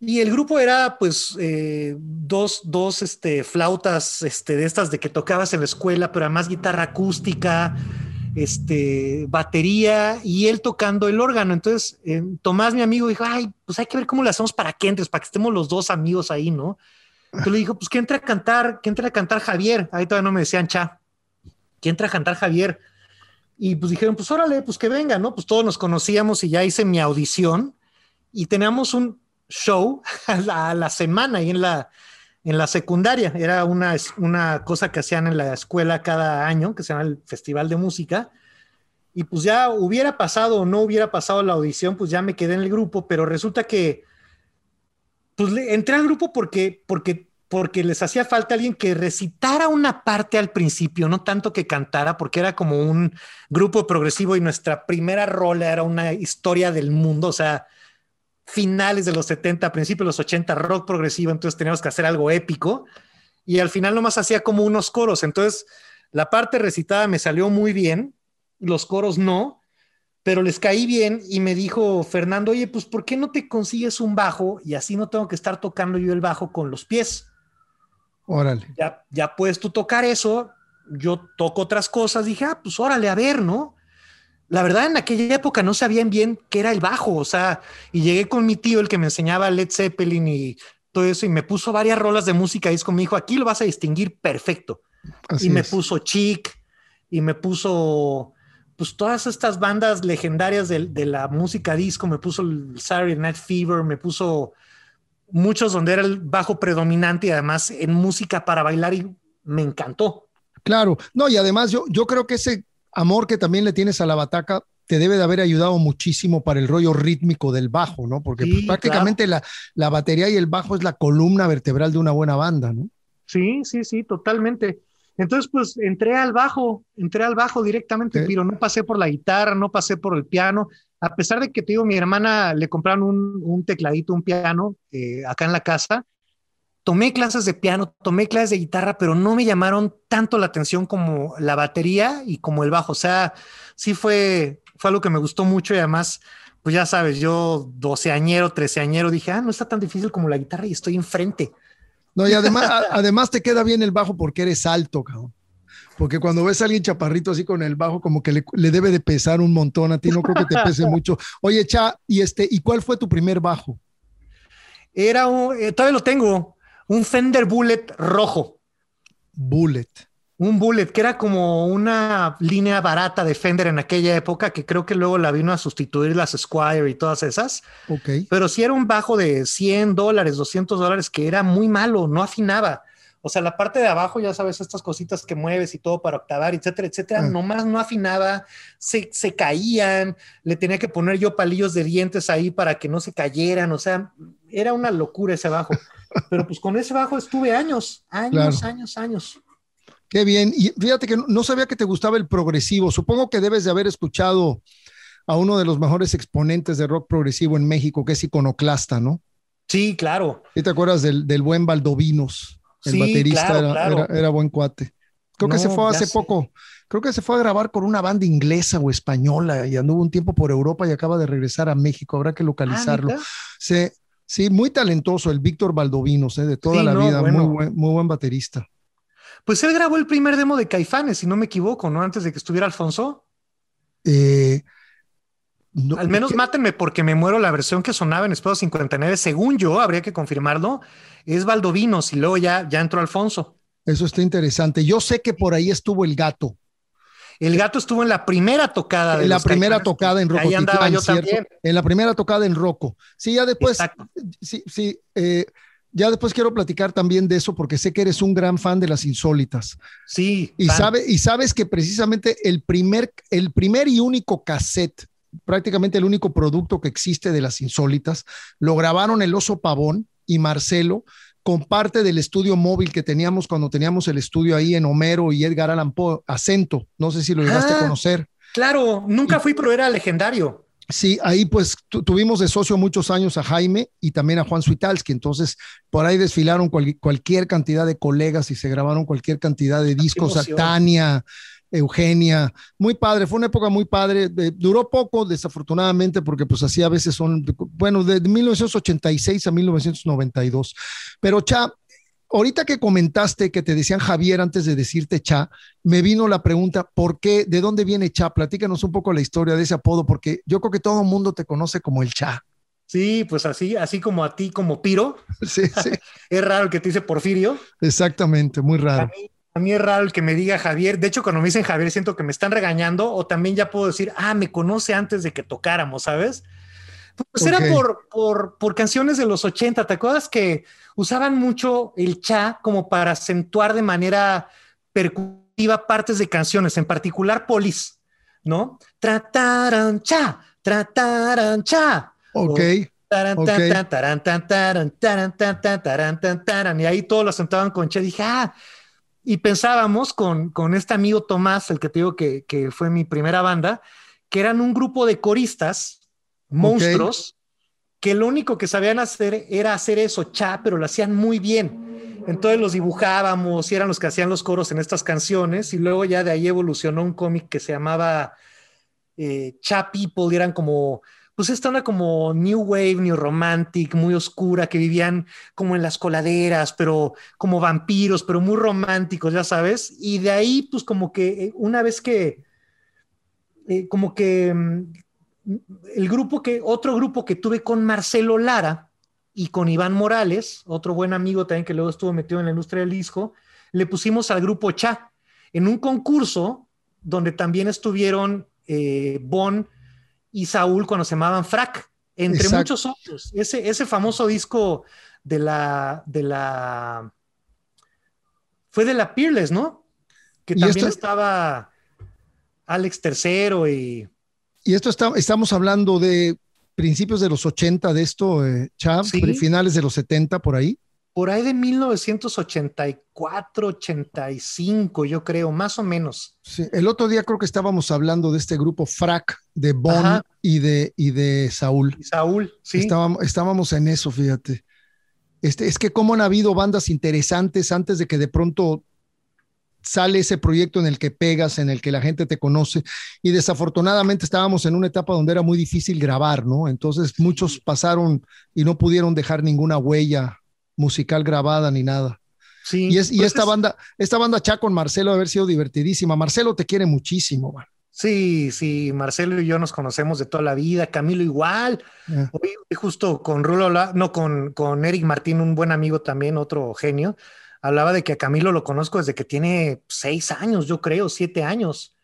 Y el grupo era pues eh, dos, dos este, flautas este, de estas de que tocabas en la escuela, pero además guitarra acústica, este, batería y él tocando el órgano. Entonces, eh, Tomás, mi amigo, dijo, ay, pues hay que ver cómo le hacemos para que entres, para que estemos los dos amigos ahí, ¿no? Entonces le dijo, pues que entre a cantar, que entre a cantar Javier. Ahí todavía no me decían, cha, que entre a cantar Javier. Y pues dijeron, pues órale, pues que venga, ¿no? Pues todos nos conocíamos y ya hice mi audición y teníamos un show a la semana ahí en la, en la secundaria. Era una, una cosa que hacían en la escuela cada año, que se llama el Festival de Música. Y pues ya hubiera pasado o no hubiera pasado la audición, pues ya me quedé en el grupo, pero resulta que pues entré al grupo porque, porque, porque les hacía falta alguien que recitara una parte al principio, no tanto que cantara, porque era como un grupo progresivo y nuestra primera rola era una historia del mundo, o sea, finales de los 70, principios de los 80, rock progresivo, entonces teníamos que hacer algo épico y al final nomás hacía como unos coros, entonces la parte recitada me salió muy bien, los coros no, pero les caí bien y me dijo Fernando, oye, pues ¿por qué no te consigues un bajo y así no tengo que estar tocando yo el bajo con los pies? Órale. Ya, ya puedes tú tocar eso, yo toco otras cosas, dije, ah, pues órale, a ver, ¿no? la verdad en aquella época no sabían bien qué era el bajo, o sea, y llegué con mi tío, el que me enseñaba Led Zeppelin y todo eso, y me puso varias rolas de música y es como me dijo, aquí lo vas a distinguir perfecto. y me puso Chic, y me puso, pues todas estas bandas legendarias de, la música disco, me puso el Saturday Night Fever, me puso muchos donde era el bajo predominante y además en música para bailar y me encantó. Claro, no, y además yo, yo creo que ese amor que también le tienes a la bataca te debe de haber ayudado muchísimo para el rollo rítmico del bajo, ¿no? Porque pues, prácticamente la, la, batería y el bajo es la columna vertebral de una buena banda, ¿no? Sí, sí, sí, totalmente. Entonces, pues entré al bajo, entré al bajo directamente, pero no pasé por la guitarra, no pasé por el piano, a pesar de que te digo, mi hermana le compraron un, un tecladito, un piano eh, acá en la casa, tomé clases de piano, tomé clases de guitarra, pero no me llamaron tanto la atención como la batería y como el bajo. O sea, sí fue, fue algo que me gustó mucho y además, pues ya sabes, yo doceañero, treceañero, dije, ah, no está tan difícil como la guitarra y estoy enfrente. No, y además, además te queda bien el bajo porque eres alto, cabrón. Porque cuando ves a alguien chaparrito así con el bajo, como que le, le, debe de pesar un montón a ti, no creo que te pese mucho. Oye, Cha, y este, ¿y cuál fue tu primer bajo? Era un, eh, todavía lo tengo, un Fender Bullet rojo. Bullet. un Bullet, que era como una línea barata de Fender en aquella época, que creo que luego la vino a sustituir las Squire y todas esas. Ok. Pero sí era un bajo de 100 dólares, 200 dólares, que era muy malo, no afinaba. O sea, la parte de abajo, ya sabes, estas cositas que mueves y todo para octavar, etcétera, etcétera, Ah. nomás no afinaba, se, se caían, le tenía que poner yo palillos de dientes ahí para que no se cayeran, o sea, era una locura ese bajo. Pero pues con ese bajo estuve años, años, Claro. años, años. Qué bien. Y fíjate que no, sabía que te gustaba el progresivo. Supongo que debes de haber escuchado a uno de los mejores exponentes de rock progresivo en México, que es Iconoclasta, ¿no? Sí, claro. ¿Sí te acuerdas del, del buen Baldovinos? El Sí, baterista claro, era, claro. era- era buen cuate. Creo que se fue hace sé. poco. Creo que se fue a grabar con una banda inglesa o española y anduvo un tiempo por Europa y acaba de regresar a México. Habrá que localizarlo. Ah, ¿neta? Sí, sí, muy talentoso el Víctor Baldovinos, ¿eh? de toda Sí, la no, vida. bueno. Muy, buen, muy buen baterista. Pues él grabó el primer demo de Caifanes, si no me equivoco, ¿no? Antes de que estuviera Alfonso. Eh, no- Al menos mátenme porque me muero la versión que sonaba en Espejo 59, según yo, habría que confirmarlo, es Valdovinos y luego ya, ya entró Alfonso. Eso está interesante. Yo sé que por ahí estuvo el gato. El gato estuvo en la primera tocada. de En la primera tocada en Roco Ahí andaba yo también. En la primera tocada en Roco. Sí, ya después, Exacto. sí, sí, eh, ya después quiero platicar también de eso porque sé que eres un gran fan de las insólitas. Sí. Y, fan. sabe, y sabes que precisamente el primer, el primer y único cassette, prácticamente el único producto que existe de las insólitas, lo grabaron el oso Pavón y Marcelo con parte del estudio móvil que teníamos cuando teníamos el estudio ahí en Homero y Edgar Allan Poe, Acento. No sé si lo llegaste Ah. a conocer. Claro, nunca fui, pero era legendario. Sí, ahí pues tu- tuvimos de socio muchos años a Jaime y también a Juan Suitalski, entonces por ahí desfilaron cual- cualquier cantidad de colegas y se grabaron cualquier cantidad de discos, a. Tania, Eugenia, muy padre, fue una época muy padre, de- duró poco desafortunadamente porque pues así a veces son, bueno, de 1986 a 1992, pero Cha, ahorita que comentaste que te decían Javier antes de decirte Cha, me vino la pregunta, ¿por qué? ¿De dónde viene Cha? Platícanos un poco la historia de ese apodo, porque yo creo que todo el mundo te conoce como el Cha. Sí, pues así, así como a ti, como Piro. Sí, sí, Es raro que te dice Porfirio. exactamente, muy A raro. mí, a mí es raro el que me diga Javier. De hecho, cuando me dicen Javier, siento que me están regañando o también ya puedo decir, ah, me conoce antes de que tocáramos, ¿sabes? Pues era por, por, por canciones de los 80. ¿Te acuerdas que usaban mucho el cha como para acentuar de manera percutiva partes de canciones, en particular polis, ¿no? Trataran cha, trataran cha. Ok, Taran, Ok. tan, tan, taran, tan, taran, taran, tan, tan, taran, tan, taran. Y ahí todos lo sentaban con Che. Dije, ah, y pensábamos con, con este amigo Tomás, el que te digo que, que fue mi primera banda, que eran un grupo de coristas, monstruos, que lo único que sabían hacer era hacer eso, cha, pero lo hacían muy bien. Entonces los dibujábamos y eran los que hacían los coros en estas canciones. Y luego ya de ahí evolucionó un cómic que se llamaba eh, Cha People y eran como, pues esta onda como New Wave, New Romantic, muy oscura, que vivían como en las coladeras, pero como vampiros, pero muy románticos, ya sabes. Y de ahí, pues como que eh, una vez que, eh, como que mm, el grupo que, otro grupo que tuve con Marcelo Lara y con Iván Morales, otro buen amigo también que luego estuvo metido en la industria del disco, le pusimos al grupo Cha en un concurso donde también estuvieron eh, Bon y Saúl cuando se llamaban Frac, entre Exacto. muchos otros. Ese, ese famoso disco de la, de la, fue de la Peerless, ¿no? Que también esto- estaba Alex Tercero y y esto está, estamos hablando de principios de los 80 de esto, eh, Cha, Sí. finales de los 70 por ahí. Por ahí de 1984, 85, yo creo, más o menos. Sí, el otro día creo que estábamos hablando de este grupo Frac de Bon Ajá. y de, y de Saúl. Saúl, sí. Estábamos, estábamos en eso, fíjate. Este, es que cómo han habido bandas interesantes antes de que de pronto sale ese proyecto en el que pegas, en el que la gente te conoce. Y desafortunadamente estábamos en una etapa donde era muy difícil grabar, ¿no? Entonces muchos pasaron y no pudieron dejar ninguna huella musical grabada ni nada. sí. Y, es, y Pues esta es- banda, esta banda Cha con Marcelo haber sido divertidísima. Marcelo te quiere muchísimo, man. Sí, sí, Marcelo y yo nos conocemos de toda la vida, Camilo igual. Eh, Hoy, justo con Rulo, no, con, con Eric Martín, un buen amigo también, otro genio. hablaba de que a Camilo lo conozco desde que tiene seis años, yo creo, siete años.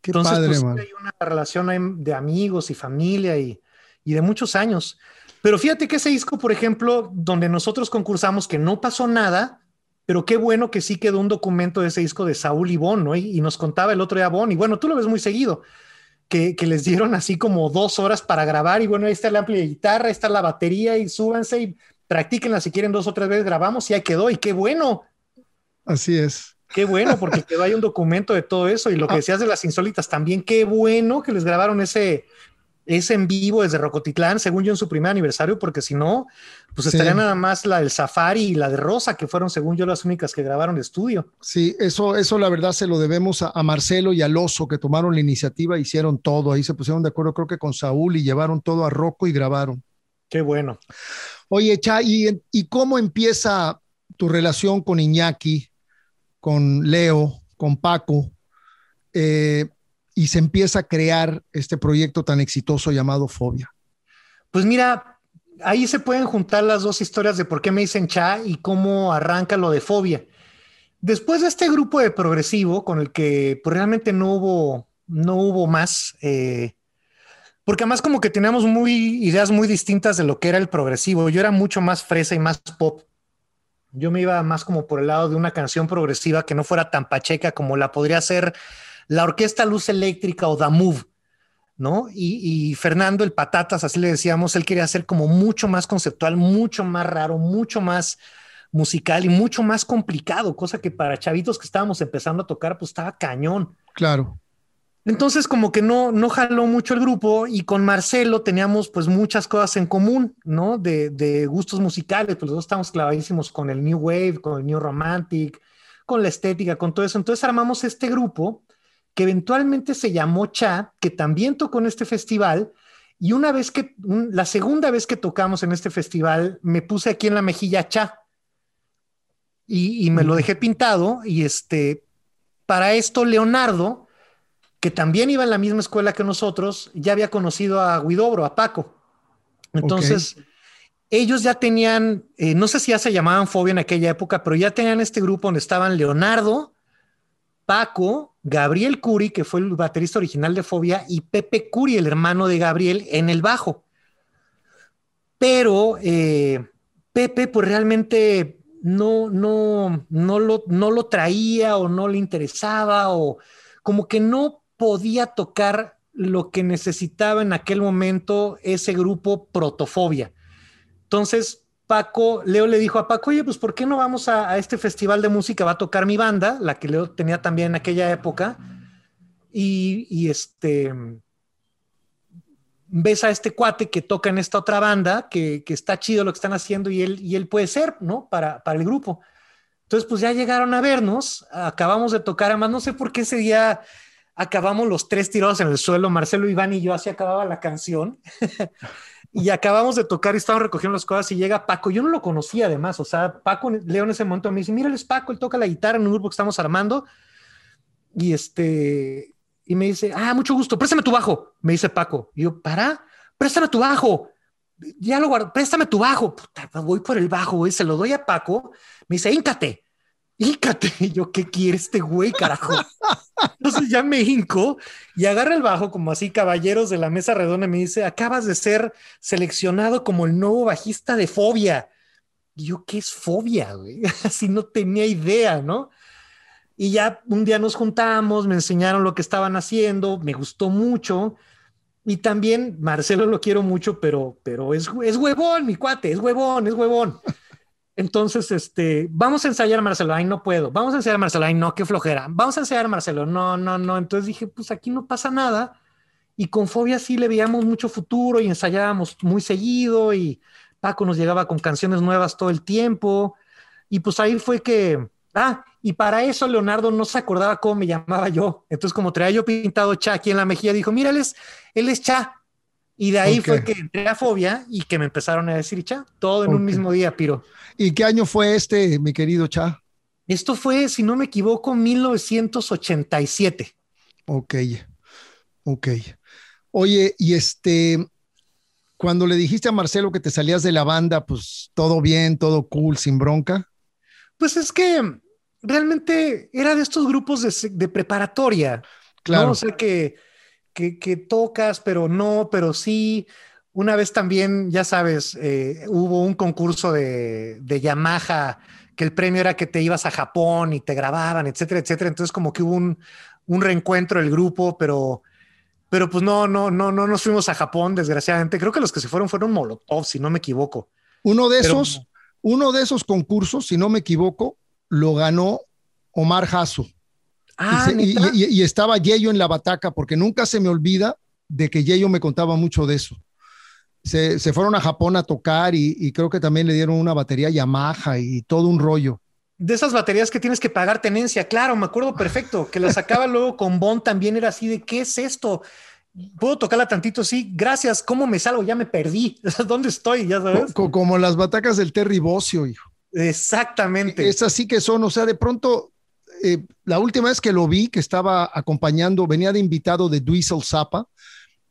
Qué Entonces, padre, pues, hay una relación de amigos y familia y, y de muchos años. Pero fíjate que ese disco, por ejemplo, donde nosotros concursamos, que no pasó nada, pero qué bueno que sí quedó un documento de ese disco de Saúl y Bon, ¿no? Y, nos contaba el otro día Bon, y bueno, tú lo ves muy seguido, que, que, les dieron así como dos horas para grabar, y bueno, ahí está el amplia de guitarra, ahí está la batería, y súbanse y practíquenla si quieren dos o tres veces, grabamos y ahí quedó, y qué bueno. Así es. Qué bueno, porque quedó ahí un documento de todo eso, y lo que ah. decías de las insólitas también, qué bueno que les grabaron ese, es en vivo desde Rocotitlán, según yo, en su primer aniversario, porque si no, pues estaría nada más la del Safari y la de Rosa, que fueron, según yo, las únicas que grabaron de estudio. Sí, eso, eso la verdad se lo debemos a, Marcelo y al Oso, que tomaron la iniciativa, hicieron todo, ahí se pusieron de acuerdo, creo que con Saúl, y llevaron todo a Rocco y grabaron. Qué bueno. Oye, Cha, ¿y, y cómo empieza tu relación con Iñaki, con Leo, con Paco? Eh, y se empieza a crear este proyecto tan exitoso llamado Fobia? Pues mira, ahí se pueden juntar las dos historias de por qué me dicen Cha y cómo arranca lo de Fobia. Después de este grupo de progresivo con el que pues, realmente no hubo, no hubo más, eh, porque además como que teníamos muy ideas muy distintas de lo que era el progresivo. Yo era mucho más fresa y más pop. Yo me iba más como por el lado de una canción progresiva que no fuera tan pacheca como la podría ser la Orquesta Luz Eléctrica o Move, ¿no? Y, Fernando, el Patatas, así le decíamos, él quería hacer como mucho más conceptual, mucho más raro, mucho más musical y mucho más complicado, cosa que para chavitos que estábamos empezando a tocar, pues estaba cañón. Claro. Entonces como que no, no jaló mucho el grupo y con Marcelo teníamos pues muchas cosas en común, ¿no? De, de gustos musicales, pues los dos estábamos clavadísimos con el New Wave, con el New Romantic, con la estética, con todo eso. Entonces armamos este grupo que eventualmente se llamó Cha, que también tocó en este festival. Y una vez que, la segunda vez que tocamos en este festival, me puse aquí en la mejilla Cha. Y, me lo dejé pintado. Y este, para esto, Leonardo, que también iba en la misma escuela que nosotros, ya había conocido a Guidobro, a Paco. Entonces, ellos ya tenían, eh, no sé si ya se llamaban Fobia en aquella época, pero ya tenían este grupo donde estaban Leonardo, Paco, Gabriel Curi, que fue el baterista original de Fobia, y Pepe Curi, el hermano de Gabriel, en el bajo. Pero eh, Pepe, pues realmente no, no, no, lo, no lo traía o no le interesaba o como que no podía tocar lo que necesitaba en aquel momento ese grupo protofobia. Entonces, Paco, Leo le dijo a Paco, oye, pues ¿por qué no vamos a, este festival de música? Va a tocar mi banda, la que Leo tenía también en aquella época. Y, este, ves a este cuate que toca en esta otra banda, que, está chido lo que están haciendo y él, y él puede ser, ¿no? Para, para el grupo. Entonces, pues ya llegaron a vernos, acabamos de tocar, además no sé por qué ese día acabamos los tres tirados en el suelo, Marcelo, Iván y yo, así acababa la canción. y acabamos de tocar y estábamos recogiendo las cosas y llega Paco. Yo no lo conocía además, o sea, Paco, Leo en ese momento me dice, mira, es Paco, él toca la guitarra en un grupo que estamos armando. Y este, y me dice, ah, mucho gusto, préstame tu bajo, me dice Paco. Y yo, para, préstame tu bajo. Ya lo guardo, préstame tu bajo. Puta, voy por el bajo, güey, se lo doy a Paco. Me dice, íncate. Íncate. Y yo, ¿qué quiere este güey, carajo? Entonces ya me hinco y agarra el bajo como así, caballeros de la mesa redonda, y me dice, acabas de ser seleccionado como el nuevo bajista de Fobia. Y yo, ¿qué es Fobia, güey? Así no tenía idea, ¿no? Y ya un día nos juntamos, me enseñaron lo que estaban haciendo, me gustó mucho. Y también Marcelo lo quiero mucho, pero, pero es, es huevón, mi cuate, es huevón, es huevón. Entonces, este, vamos a ensayar Marcelo, ay, no puedo, vamos a ensayar Marcelo, ay, no, qué flojera, vamos a ensayar Marcelo, no, no, no. Entonces dije, pues aquí no pasa nada. Y con Fobia sí le veíamos mucho futuro y ensayábamos muy seguido y Paco nos llegaba con canciones nuevas todo el tiempo. Y pues ahí fue que, ah, y para eso Leonardo no se acordaba cómo me llamaba yo. Entonces, como traía yo pintado Cha aquí en la mejilla, dijo, mira, él es, él es Cha. Y de ahí fue que entré a Fobia y que me empezaron a decir Cha, todo en un mismo día, Piro. ¿Y qué año fue este, mi querido Cha? Esto fue, si no me equivoco, 1987. Ok, ok. Oye, y este, cuando le dijiste a Marcelo que te salías de la banda, pues todo bien, todo cool, sin bronca. Pues es que realmente era de estos grupos de, preparatoria. Claro. ¿no? O que, que, tocas, pero no, pero sí. Una vez también, ya sabes, eh, hubo un concurso de, de Yamaha que el premio era que te ibas a Japón y te grababan, etcétera, etcétera. Entonces como que hubo un, un reencuentro del grupo, pero, pero pues no, no, no, no nos fuimos a Japón, desgraciadamente. Creo que los que se fueron fueron Molotov, si no me equivoco. Uno de esos, uno de esos concursos, si no me equivoco, lo ganó Omar Jasso. Ah, y, estaba Yeyo en la bataca, porque nunca se me olvida de que Yeyo me contaba mucho de eso. Se, fueron a Japón a tocar y, creo que también le dieron una batería Yamaha y todo un rollo. De esas baterías que tienes que pagar tenencia, claro, me acuerdo perfecto, que la sacaba luego con Bond también era así de, ¿qué es esto? Puedo tocarla tantito, sí, gracias, ¿cómo me salgo? Ya me perdí, ¿dónde estoy? Ya sabes. Como, las batacas del Terry Bocio, hijo. Exactamente. Es así que son, o sea, de pronto, eh, la última vez que lo vi, que estaba acompañando, venía de invitado de Duisel Zappa,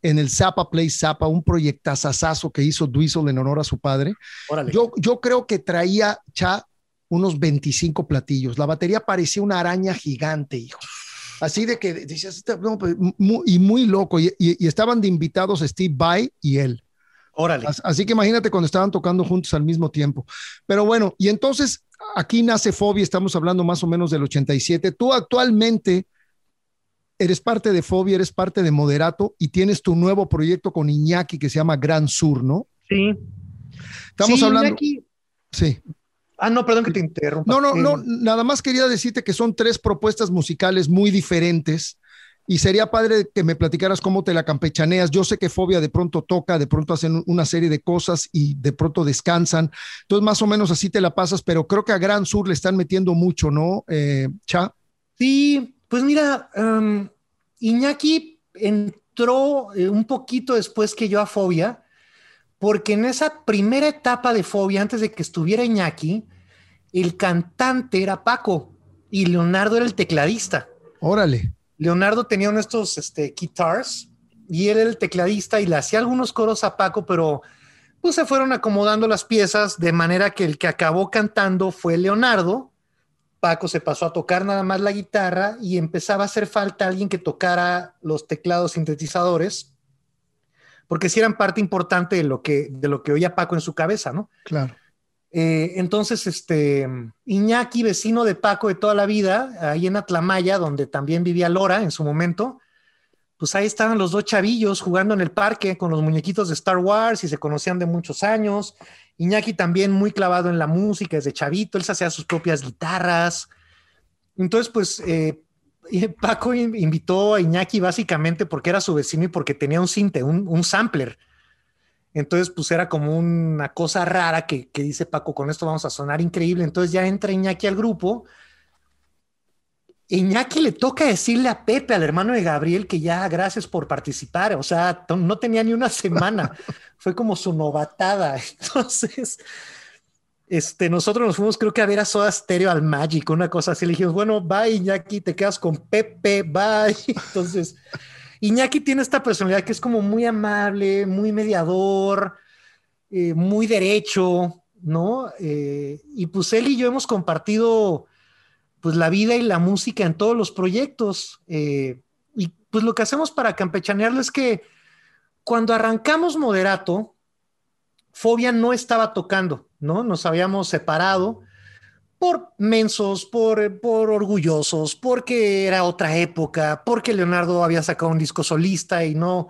en el Zappa Play Zappa, un proyectazazazo que hizo Duisel en honor a su padre. Yo, yo creo que traía ya unos 25 platillos. La batería parecía una araña gigante, hijo. Así de que decías, pues, y muy loco. Y, estaban de invitados Steve Vai y él. Órale. Así que imagínate cuando estaban tocando juntos al mismo tiempo. Pero bueno, y entonces aquí nace Fobia, estamos hablando más o menos del 87. Tú actualmente eres parte de Fobia, eres parte de Moderato y tienes tu nuevo proyecto con Iñaki que se llama Gran Sur, ¿no? Sí. Estamos hablando. Sí. Ah, no, perdón que te interrumpa. No, no, no, eh, nada más quería decirte que son tres propuestas musicales muy diferentes y sería padre que me platicaras cómo te la campechaneas. Yo sé que Fobia de pronto toca, de pronto hacen una serie de cosas y de pronto descansan. Entonces, más o menos así te la pasas, pero creo que a Gran Sur le están metiendo mucho, ¿no, eh, Cha? Sí, pues mira, um, Iñaki entró eh, un poquito después que yo a Fobia, porque en esa primera etapa de Fobia, antes de que estuviera Iñaki, el cantante era Paco y Leonardo era el tecladista. Órale. Leonardo tenía uno de estos este, guitars y era el tecladista y le hacía algunos coros a Paco, pero pues se fueron acomodando las piezas de manera que el que acabó cantando fue Leonardo. Paco se pasó a tocar nada más la guitarra y empezaba a hacer falta alguien que tocara los teclados sintetizadores, porque sí eran parte importante de lo que, de lo que oía Paco en su cabeza, ¿no? Claro. Eh, entonces, este, Iñaki, vecino de Paco de toda la vida, ahí en Atlamaya, donde también vivía Lora en su momento, pues ahí estaban los dos chavillos jugando en el parque con los muñequitos de Star Wars y se conocían de muchos años. Iñaki también muy clavado en la música desde chavito, él se hacía sus propias guitarras. Entonces, pues eh, Paco invitó a Iñaki básicamente porque era su vecino y porque tenía un cinte, un sampler entonces, pues era como una cosa rara que, dice Paco, con esto vamos a sonar increíble. Entonces ya entra Iñaki al grupo. Iñaki le toca decirle a Pepe, al hermano de Gabriel, que ya gracias por participar. O sea, no tenía ni una semana. Fue como su novatada. Entonces, este, nosotros nos fuimos, creo que a ver a Soda Stereo al Magic, una cosa así. Le dijimos, bueno, bye, Iñaki, te quedas con Pepe, bye. Entonces, Iñaki tiene esta personalidad que es como muy amable, muy mediador, eh, muy derecho, ¿no? Eh, y pues él y yo hemos compartido pues la vida y la música en todos los proyectos. Eh, y pues lo que hacemos para campechanearlo es que cuando arrancamos Moderato, Fobia no estaba tocando, ¿no? Nos habíamos separado por mensos, por, por orgullosos, porque era otra época, porque Leonardo había sacado un disco solista y no,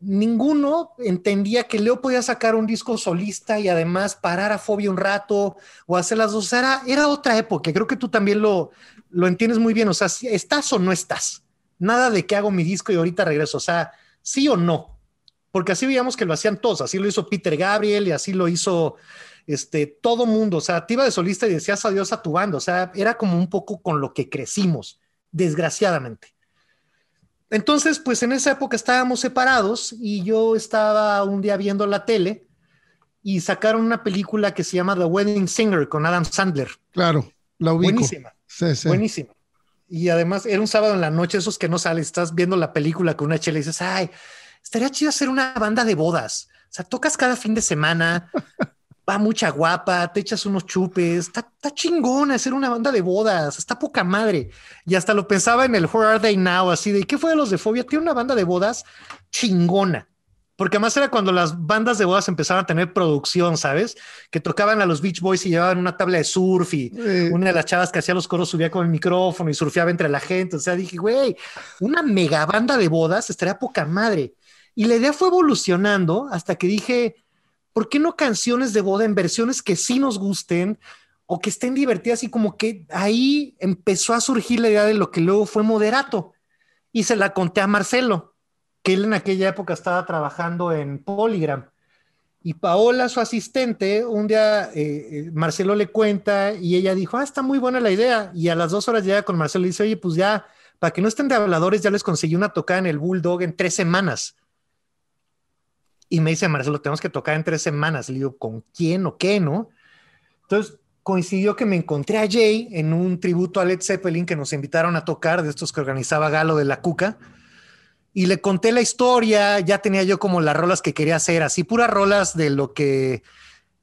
ninguno entendía que Leo podía sacar un disco solista y además parar a Fobia un rato o hacer las dos. Era, era otra época. Creo que tú también lo, lo entiendes muy bien. O sea, estás o no estás. Nada de que hago mi disco y ahorita regreso. O sea, sí o no. Porque así veíamos que lo hacían todos. Así lo hizo Peter Gabriel y así lo hizo este, todo mundo, o sea, te iba de solista y decías adiós a tu banda, o sea, era como un poco con lo que crecimos, desgraciadamente. Entonces, pues en esa época estábamos separados y yo estaba un día viendo la tele y sacaron una película que se llama The Wedding Singer con Adam Sandler. Claro, la ubico. Buenísima. Sí, sí. Buenísima. Y además era un sábado en la noche, esos que no sales, estás viendo la película con una chela y dices, ay, estaría chido hacer una banda de bodas. O sea, tocas cada fin de semana, va mucha guapa, te echas unos chupes, está, está chingona hacer una banda de bodas, está poca madre. Y hasta lo pensaba en el Where Are They Now, así de, ¿qué fue de los de Fobia? Tiene una banda de bodas chingona. Porque además era cuando las bandas de bodas empezaban a tener producción, ¿sabes? Que tocaban a los Beach Boys y llevaban una tabla de surf y una de las chavas que hacía los coros subía con el micrófono y surfeaba entre la gente. O sea, dije, güey, una mega banda de bodas estaría poca madre. Y la idea fue evolucionando hasta que dije, ¿por qué no canciones de boda en versiones que sí nos gusten o que estén divertidas? Y como que ahí empezó a surgir la idea de lo que luego fue moderato. Y se la conté a Marcelo que él en aquella época estaba trabajando en Polygram. Y Paola, su asistente, un día eh, eh, Marcelo le cuenta y ella dijo, ah, está muy buena la idea. Y a las dos horas llega con Marcelo y dice, oye, pues ya, para que no estén de habladores, ya les conseguí una tocada en el Bulldog en tres semanas. Y me dice, Marcelo, tenemos que tocar en tres semanas. Le digo, ¿con quién o qué, no? Entonces coincidió que me encontré a Jay en un tributo a Led Zeppelin que nos invitaron a tocar, de estos que organizaba Galo de la Cuca y le conté la historia, ya tenía yo como las rolas que quería hacer, así puras rolas de lo que,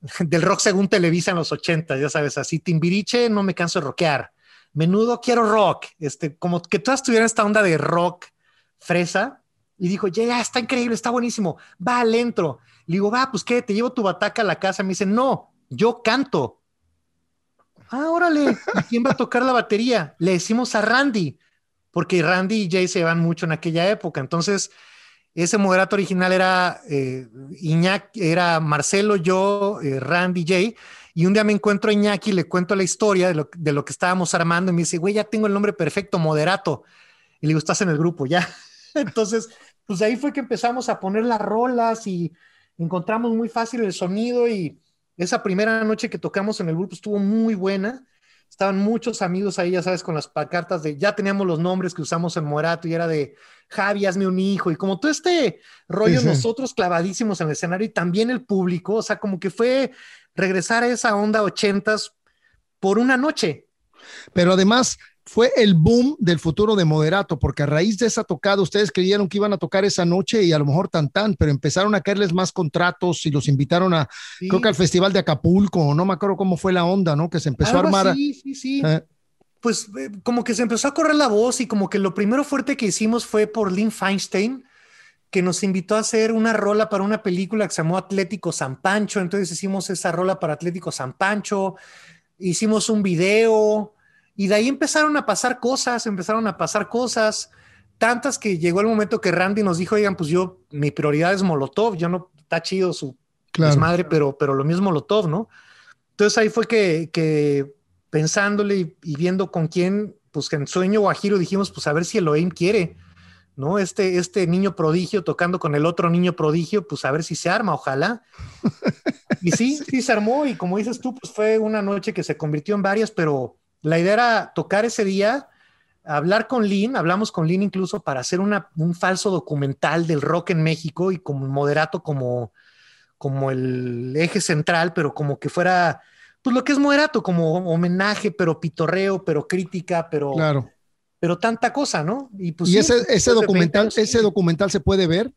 del rock según Televisa en los 80, ya sabes, así Timbiriche, no me canso de rockear, menudo quiero rock, este, como que todas tuvieran esta onda de rock fresa, y dijo, ya, está increíble, está buenísimo, va al entro. Le digo, va, pues qué, te llevo tu bataca a la casa. Me dice, no, yo canto. Ah, órale, ¿quién va a tocar la batería? Le decimos a Randy porque Randy y Jay se van mucho en aquella época. Entonces, ese moderato original era eh, Iñaki, era Marcelo, yo, eh, Randy, Jay. Y un día me encuentro a Iñaki, le cuento la historia de lo, de lo que estábamos armando y me dice, güey, ya tengo el nombre perfecto, moderato. Y le digo, estás en el grupo, ya. Entonces, pues ahí fue que empezamos a poner las rolas y encontramos muy fácil el sonido y esa primera noche que tocamos en el grupo estuvo muy buena estaban muchos amigos ahí, ya sabes, con las cartas de, ya teníamos los nombres que usamos en Morato y era de, Javi, hazme un hijo, y como todo este rollo, nosotros clavadísimos en el escenario y también el público, o sea, como que fue regresar a esa onda ochentas por una noche. Pero además, fue el boom del futuro de Moderato, porque a raíz de esa tocada ustedes creyeron que iban a tocar esa noche y a lo mejor tan tan, pero empezaron a caerles más contratos y los invitaron a, creo que al Festival de Acapulco, no me acuerdo cómo fue la onda, ¿no? Que se empezó a armar. Sí, sí, sí. Eh. Pues eh, como que se empezó a correr la voz y como que lo primero fuerte que hicimos fue por Lynn Feinstein, que nos invitó a hacer una rola para una película que se llamó Atlético San Pancho, entonces hicimos esa rola para Atlético San Pancho, hicimos un video y de ahí empezaron a pasar cosas, empezaron a pasar cosas, tantas que llegó el momento que Randy nos dijo, oigan, pues yo, mi prioridad es Molotov, yo no, está chido su madre, pero, pero lo mismo Molotov, ¿no? Entonces ahí fue que, que pensándole y, viendo con quién, pues en sueño guajiro dijimos, pues a ver si Elohim quiere, ¿no? Este, este niño prodigio tocando con el otro niño prodigio, pues a ver si se arma, ojalá. y sí, sí se armó y como dices tú, pues fue una noche que se convirtió en varias, pero la idea era tocar ese día, hablar con Lynn, hablamos con Lynn incluso para hacer un falso documental del rock en México y como moderato como, como el eje central, pero como que fuera, pues lo que es moderato, como homenaje, pero pitorreo, pero crítica, pero... Claro. Pero tanta cosa, ¿no? Y, pues, ese, documental, ese documental se puede ver.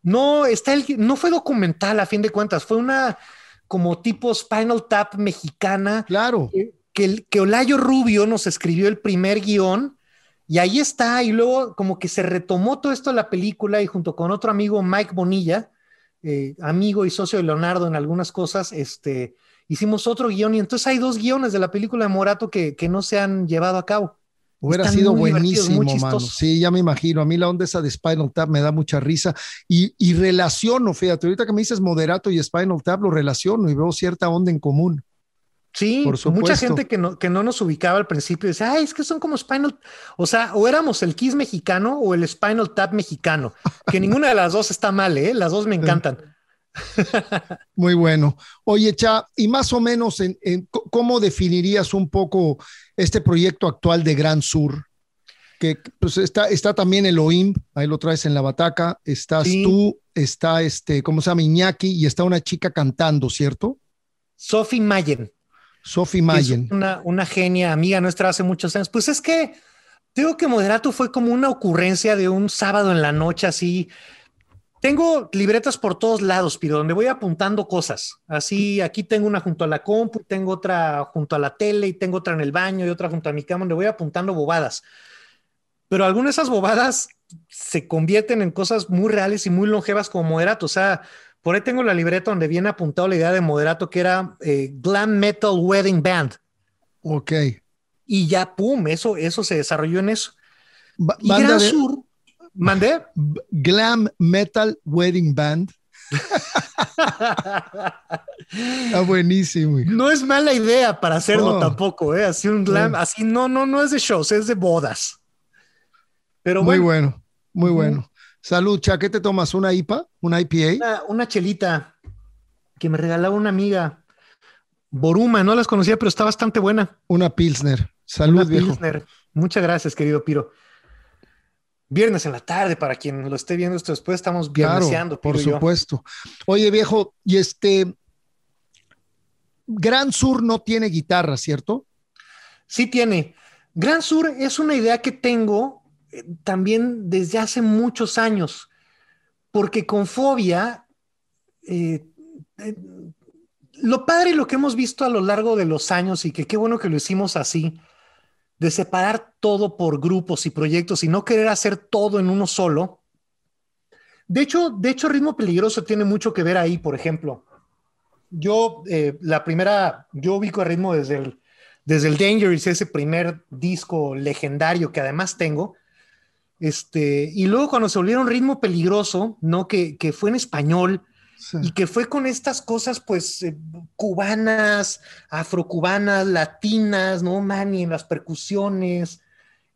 No, está el, no fue documental a fin de cuentas, fue una como tipo Spinal Tap mexicana. Claro que, que Olayo Rubio nos escribió el primer guion y ahí está, y luego como que se retomó todo esto de la película y junto con otro amigo, Mike Bonilla, eh, amigo y socio de Leonardo en algunas cosas, este, hicimos otro guion y entonces hay dos guiones de la película de Morato que, no se han llevado a cabo. Hubiera sido buenísimo, mano. Sí, ya me imagino. A mí la onda esa de Spinal Tap me da mucha risa y, y relaciono, fíjate, ahorita que me dices Moderato y Spinal Tap lo relaciono y veo cierta onda en común. Sí, mucha gente que no, que no nos ubicaba al principio dice, ay, es que son como Spinal, o sea, o éramos el Kiss mexicano o el Spinal Tap mexicano, que ninguna de las dos está mal, ¿eh? Las dos me encantan. Muy bueno. Oye, Cha, y más o menos, en, ¿cómo definirías un poco este proyecto actual de Gran Sur? Que pues está, está también el OIM, ahí lo traes en la bataca, estás tú, está este, ¿cómo se llama? Iñaki, y está una chica cantando, ¿cierto? Sophie Mayen. Sophie Mayen. Una, una genia, amiga nuestra hace muchos años. Pues es que digo que Moderato fue como una ocurrencia de un sábado en la noche así. Tengo libretas por todos lados, Piro, donde voy apuntando cosas. Así, aquí tengo una junto a la compu, tengo otra junto a la tele y tengo otra en el baño y otra junto a mi cama, donde voy apuntando bobadas. Pero algunas de esas bobadas se convierten en cosas muy reales y muy longevas como moderato. O sea, por ahí tengo la libreta donde viene apuntado la idea de moderato que era eh, Glam Metal Wedding Band. Ok. Y ya, pum, eso, eso se desarrolló en eso. y Gran Sur, ¿mandé? Glam Metal Wedding Band. Está buenísimo. No es mala idea para hacerlo tampoco, ¿eh? Así un glam, así no, no, no es de shows, es de bodas. Pero muy bueno, muy bueno. Salud, Cha, ¿qué te tomas? ¿Una IPA? ¿Una IPA? Una, chelita que me regalaba una amiga. Boruma, no las conocía, pero está bastante buena. Una Pilsner. Salud, viejo. Pilsner. Muchas gracias, querido Piro. Viernes en la tarde, para quien lo esté viendo esto después, estamos vierneseando. por supuesto. Oye, viejo, y este. Gran Sur no tiene guitarra, ¿cierto? Sí tiene. Gran Sur es una idea que tengo también desde hace muchos años, porque con fobia, eh, eh, lo padre lo que hemos visto a lo largo de los años y que qué bueno que lo hicimos así, de separar todo por grupos y proyectos y no querer hacer todo en uno solo. De hecho, de hecho, Ritmo Peligroso tiene mucho que ver ahí, por ejemplo. Yo, eh, la primera, yo ubico a Ritmo desde el, desde el Dangerous, ese primer disco legendario que además tengo, este, y luego cuando se volvieron ritmo peligroso, ¿no? Que, fue en español y que fue con estas cosas, pues, eh, cubanas, afrocubanas, latinas, ¿no? Manny en las percusiones,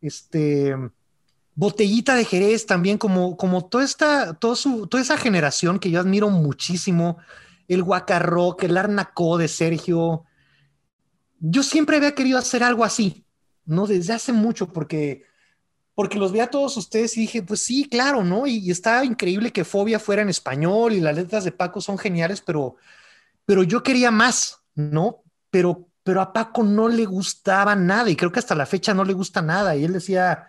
este, Botellita de Jerez también, como, como toda esta, toda, su, toda esa generación que yo admiro muchísimo, el Guacarrock, el Arnacó de Sergio. Yo siempre había querido hacer algo así, ¿no? Desde hace mucho, porque porque los vi a todos ustedes y dije, pues sí, claro, ¿no? Y, está increíble que Fobia fuera en español y las letras de Paco son geniales, pero, pero yo quería más, ¿no? Pero, pero a Paco no le gustaba nada y creo que hasta la fecha no le gusta nada. Y él decía,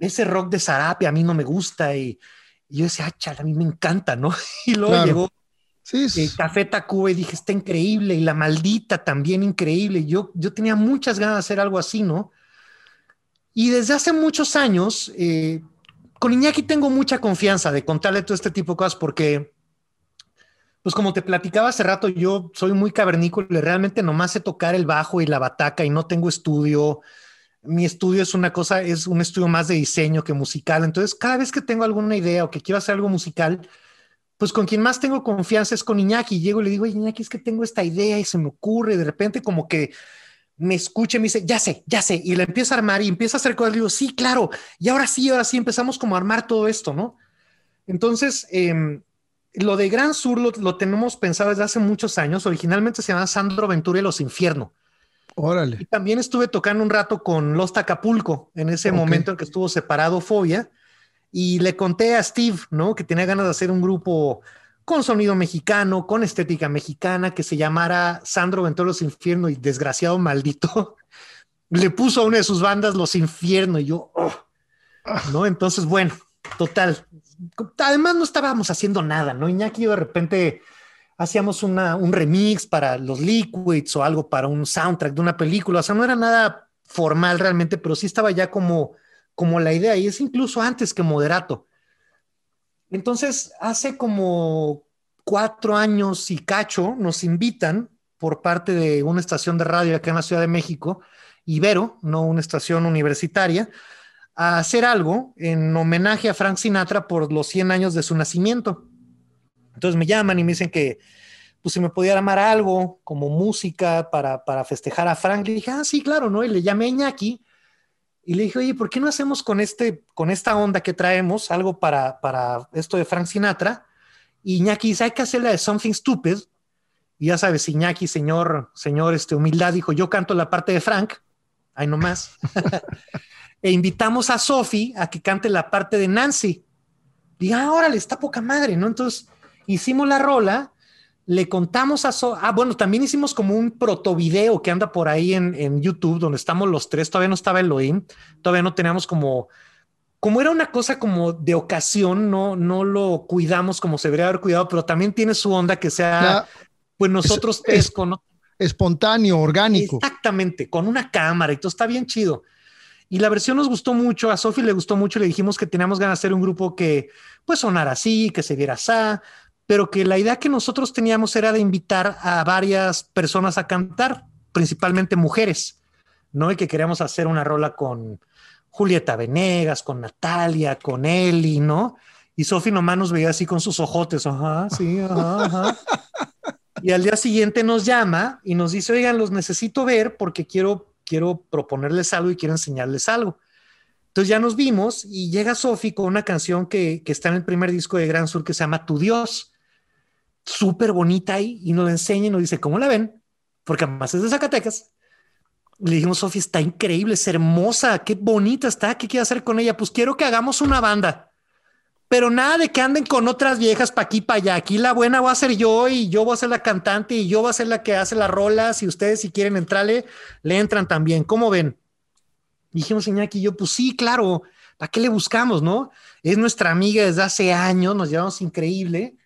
ese rock de Zarape a mí no me gusta y, yo decía, ah, chale, a mí me encanta, ¿no? Y luego llegó sí, sí. Eh, Café Tacuba y dije, está increíble y la maldita también increíble. Yo, yo tenía muchas ganas de hacer algo así, ¿no? Y desde hace muchos años, eh, con Iñaki tengo mucha confianza de contarle todo este tipo de cosas porque, pues como te platicaba hace rato, yo soy muy cavernícola, realmente nomás sé tocar el bajo y la bataca y no tengo estudio. Mi estudio es una cosa, es un estudio más de diseño que musical. Entonces, cada vez que tengo alguna idea o que quiero hacer algo musical, pues con quien más tengo confianza es con Iñaki. Llego y le digo, Iñaki, es que tengo esta idea y se me ocurre. Y de repente, como que me escucha y me dice, ya sé, ya sé, y le empieza a armar y empieza a hacer cosas, le digo, sí, claro, y ahora sí, ahora sí empezamos como a armar todo esto, ¿no? Entonces, em, lo de Gran Sur lo, tenemos pensado desde hace muchos años, originalmente se llama Sandro Ventura y los Infierno. Órale. Y también estuve tocando un rato con Los Acapulco en ese momento en que estuvo separado Fobia, y le conté a Steve, ¿no? Que tenía ganas de hacer un grupo con sonido mexicano, con estética mexicana, que se llamara Sandro Ventura Los Infierno y desgraciado maldito, le puso a una de sus bandas Los Infierno y yo, oh, ¿no? Entonces, bueno, total. Además no estábamos haciendo nada, ¿no? Iñaki de repente hacíamos una, un remix para los Liquids o algo para un soundtrack de una película, o sea, no era nada formal realmente, pero sí estaba ya como, como la idea y es incluso antes que Moderato. Entonces, hace como cuatro años y cacho nos invitan por parte de una estación de radio acá en la Ciudad de México, Ibero, no una estación universitaria, a hacer algo en homenaje a Frank Sinatra por los 100 años de su nacimiento. Entonces me llaman y me dicen que pues si me podía armar algo como música para, para festejar a Frank. Le dije, ah, sí, claro, ¿no? Y le llamé a Iñaki y le dije, oye, ¿por qué no hacemos con, este, con esta onda que traemos algo para, para esto de Frank Sinatra? Y Iñaki dice, hay que hacer la de Something Stupid. Y ya sabes, Iñaki, señor, señor, este, humildad, dijo, yo canto la parte de Frank, ahí nomás. e invitamos a Sophie a que cante la parte de Nancy. Diga, ah, órale, está poca madre, ¿no? Entonces hicimos la rola le contamos a... So ah, bueno, también hicimos como un protovideo que anda por ahí en, en, YouTube, donde estamos los tres. Todavía no estaba Elohim, todavía no teníamos como como era una cosa como de ocasión, no, no lo cuidamos como se debería haber cuidado, pero también tiene su onda que sea, pues nosotros es, espontáneo, orgánico. Exactamente, con una cámara y todo está bien chido. Y la versión nos gustó mucho, a Sofi le gustó mucho, le dijimos que teníamos ganas de hacer un grupo que pues sonara así, que se viera así, pero que la idea que nosotros teníamos era de invitar a varias personas a cantar, principalmente mujeres, ¿no? Y que queríamos hacer una rola con Julieta Venegas, con Natalia, con Eli, ¿no? Y Sofi nomás nos veía así con sus ojotes, ajá, sí, ajá, ajá. Y al día siguiente nos llama y nos dice, oigan, los necesito ver porque quiero quiero proponerles algo y quiero enseñarles algo. Entonces ya nos vimos y llega Sofi con una canción que, que, está en el primer disco de Gran Sur que se llama Tu Dios. Súper bonita ahí y nos enseña y nos dice, ¿cómo la ven? Porque además es de Zacatecas. Le dijimos, Sofi, está increíble, es hermosa, qué bonita está, ¿qué quiere hacer con ella? Pues quiero que hagamos una banda pero nada de que anden con otras viejas para aquí, para allá. Aquí la buena voy a ser yo y yo voy a ser la cantante y yo voy a ser la que hace las rolas y ustedes si quieren entrarle, le entran también. ¿Cómo ven? Dijimos, Iñaki y yo, pues sí, claro, ¿para qué le buscamos, no? Es nuestra amiga desde hace años, nos llevamos increíble.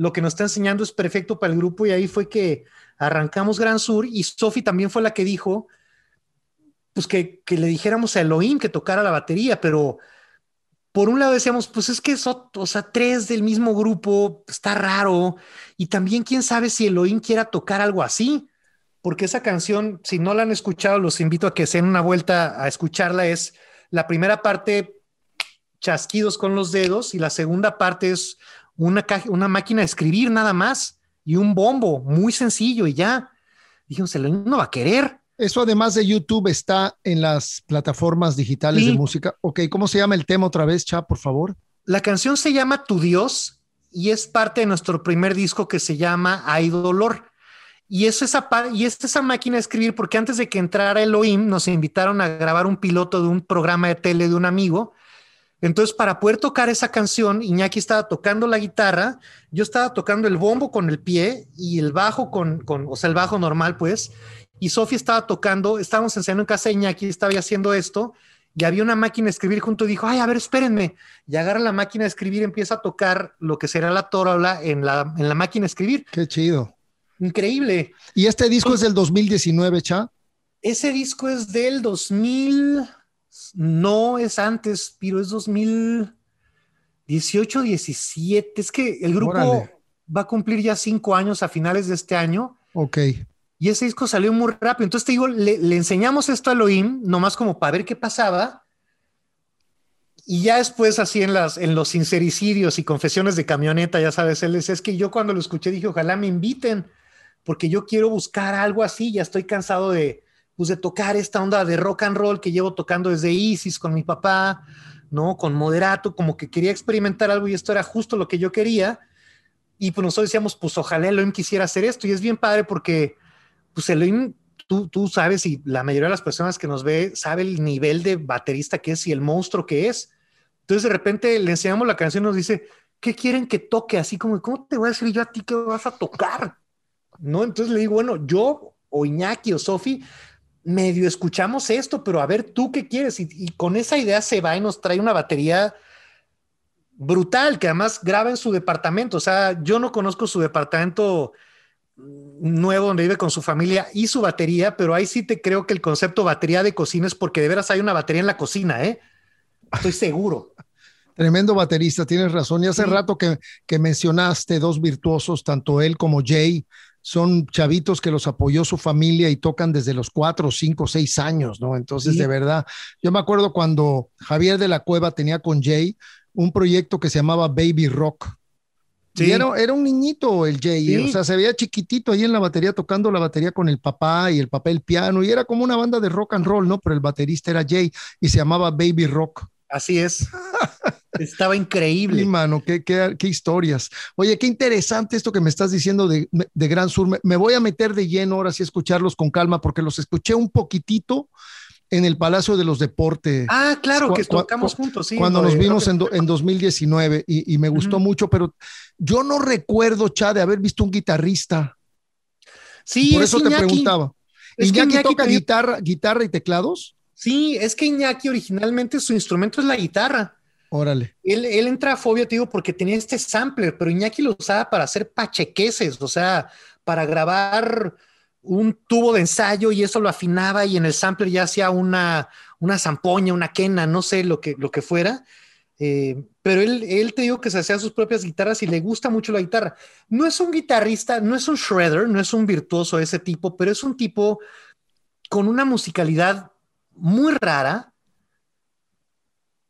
Lo que nos está enseñando es perfecto para el grupo y ahí fue que arrancamos Gran Sur y Sofi también fue la que dijo, pues que, que le dijéramos a Elohim que tocara la batería, pero por un lado decíamos, pues es que son, o sea, tres del mismo grupo, está raro. Y también quién sabe si Elohim quiera tocar algo así, porque esa canción, si no la han escuchado, los invito a que se den una vuelta a escucharla. Es la primera parte, chasquidos con los dedos, y la segunda parte es una, una máquina de escribir nada más y un bombo, muy sencillo, y ya. Dijimos, Elohim no va a querer. Eso además de YouTube está en las plataformas digitales de música. Ok, ¿cómo se llama el tema otra vez, Cha, por favor? La canción se llama Tu Dios y es parte de nuestro primer disco que se llama Hay Dolor. Y es, esa, y es esa máquina de escribir porque antes de que entrara Elohim nos invitaron a grabar un piloto de un programa de tele de un amigo. Entonces, para poder tocar esa canción, Iñaki estaba tocando la guitarra, yo estaba tocando el bombo con el pie y el bajo con, con o sea, el bajo normal, pues, y Sofía estaba tocando, estábamos enseñando en casa de Iñaki, estaba haciendo esto, y había una máquina de escribir junto y dijo, ay, a ver, espérenme. Y agarra la máquina de escribir, empieza a tocar lo que será la tórola en la, en la máquina de escribir. Qué chido. Increíble. ¿Y este disco es del 2019, Cha? Ese disco es del 2000, no es antes, pero es 2018, 17. Es que el grupo va a cumplir ya cinco años a finales de este año. Ok. Y ese disco salió muy rápido. Entonces te digo, le, enseñamos esto a Elohim, nomás como para ver qué pasaba. Y ya después, así en, las, en los sincericidios y confesiones de camioneta, ya sabes, él es que yo cuando lo escuché dije, ojalá me inviten, porque yo quiero buscar algo así. Ya estoy cansado de, pues, de tocar esta onda de rock and roll que llevo tocando desde Isis con mi papá, ¿no? Con Moderato, como que quería experimentar algo y esto era justo lo que yo quería. Y pues nosotros decíamos, pues ojalá Elohim quisiera hacer esto. Y es bien padre porque pues Elohim, tú, tú sabes y la mayoría de las personas que nos ve sabe el nivel de baterista que es y el monstruo que es. Entonces de repente le enseñamos la canción y nos dice, ¿qué quieren que toque? Así como, ¿cómo te voy a decir yo a ti que vas a tocar? ¿No? Entonces le digo, bueno, yo o Iñaki o Sofi, medio escuchamos esto, pero a ver tú qué quieres. Y, y, con esa idea se va y nos trae una batería brutal, que además graba en su departamento. O sea, yo no conozco su departamento nuevo donde vive con su familia y su batería, pero ahí sí te creo que el concepto batería de cocina es porque de veras hay una batería en la cocina, ¿eh? Estoy seguro. Tremendo baterista, tienes razón. Y hace rato que, que mencionaste dos virtuosos, tanto él como Jay, son chavitos que los apoyó su familia y tocan desde los cuatro, cinco, seis años, ¿no? Entonces, de verdad, yo me acuerdo cuando Javier de la Cueva tenía con Jay un proyecto que se llamaba Baby Rock era, un niñito el Jay, o sea, se veía chiquitito ahí en la batería tocando la batería con el papá y el papá el piano, y era como una banda de rock and roll, ¿no? Pero el baterista era Jay y se llamaba Baby Rock. Así es. Estaba increíble. Sí, mano, qué, qué, qué, historias. Oye, qué interesante esto que me estás diciendo de, de Gran Sur. Me, me, voy a meter de lleno ahora sí a escucharlos con calma porque los escuché un poquitito en el Palacio de los Deportes. Ah, claro, que tocamos juntos, sí. Cuando nos vimos en, en 2019 y, y me gustó mucho, pero yo no recuerdo, Chad, de haber visto un guitarrista. Sí, por eso te preguntaba. Es Iñaki, Iñaki toca guitarra, guitarra y teclados? Sí, es que Iñaki originalmente su instrumento es la guitarra. Órale. Él, él entra a Fobia, te digo, porque tenía este sampler, pero Iñaki lo usaba para hacer pachequeses, o sea, para grabar un tubo de ensayo y eso lo afinaba y en el sampler ya hacía una, una zampoña, una quena, no sé lo que, lo que fuera. Eh, pero él, él te digo que se hacía sus propias guitarras y le gusta mucho la guitarra. No es un guitarrista, no es un shredder, no es un virtuoso de ese tipo, pero es un tipo con una musicalidad muy rara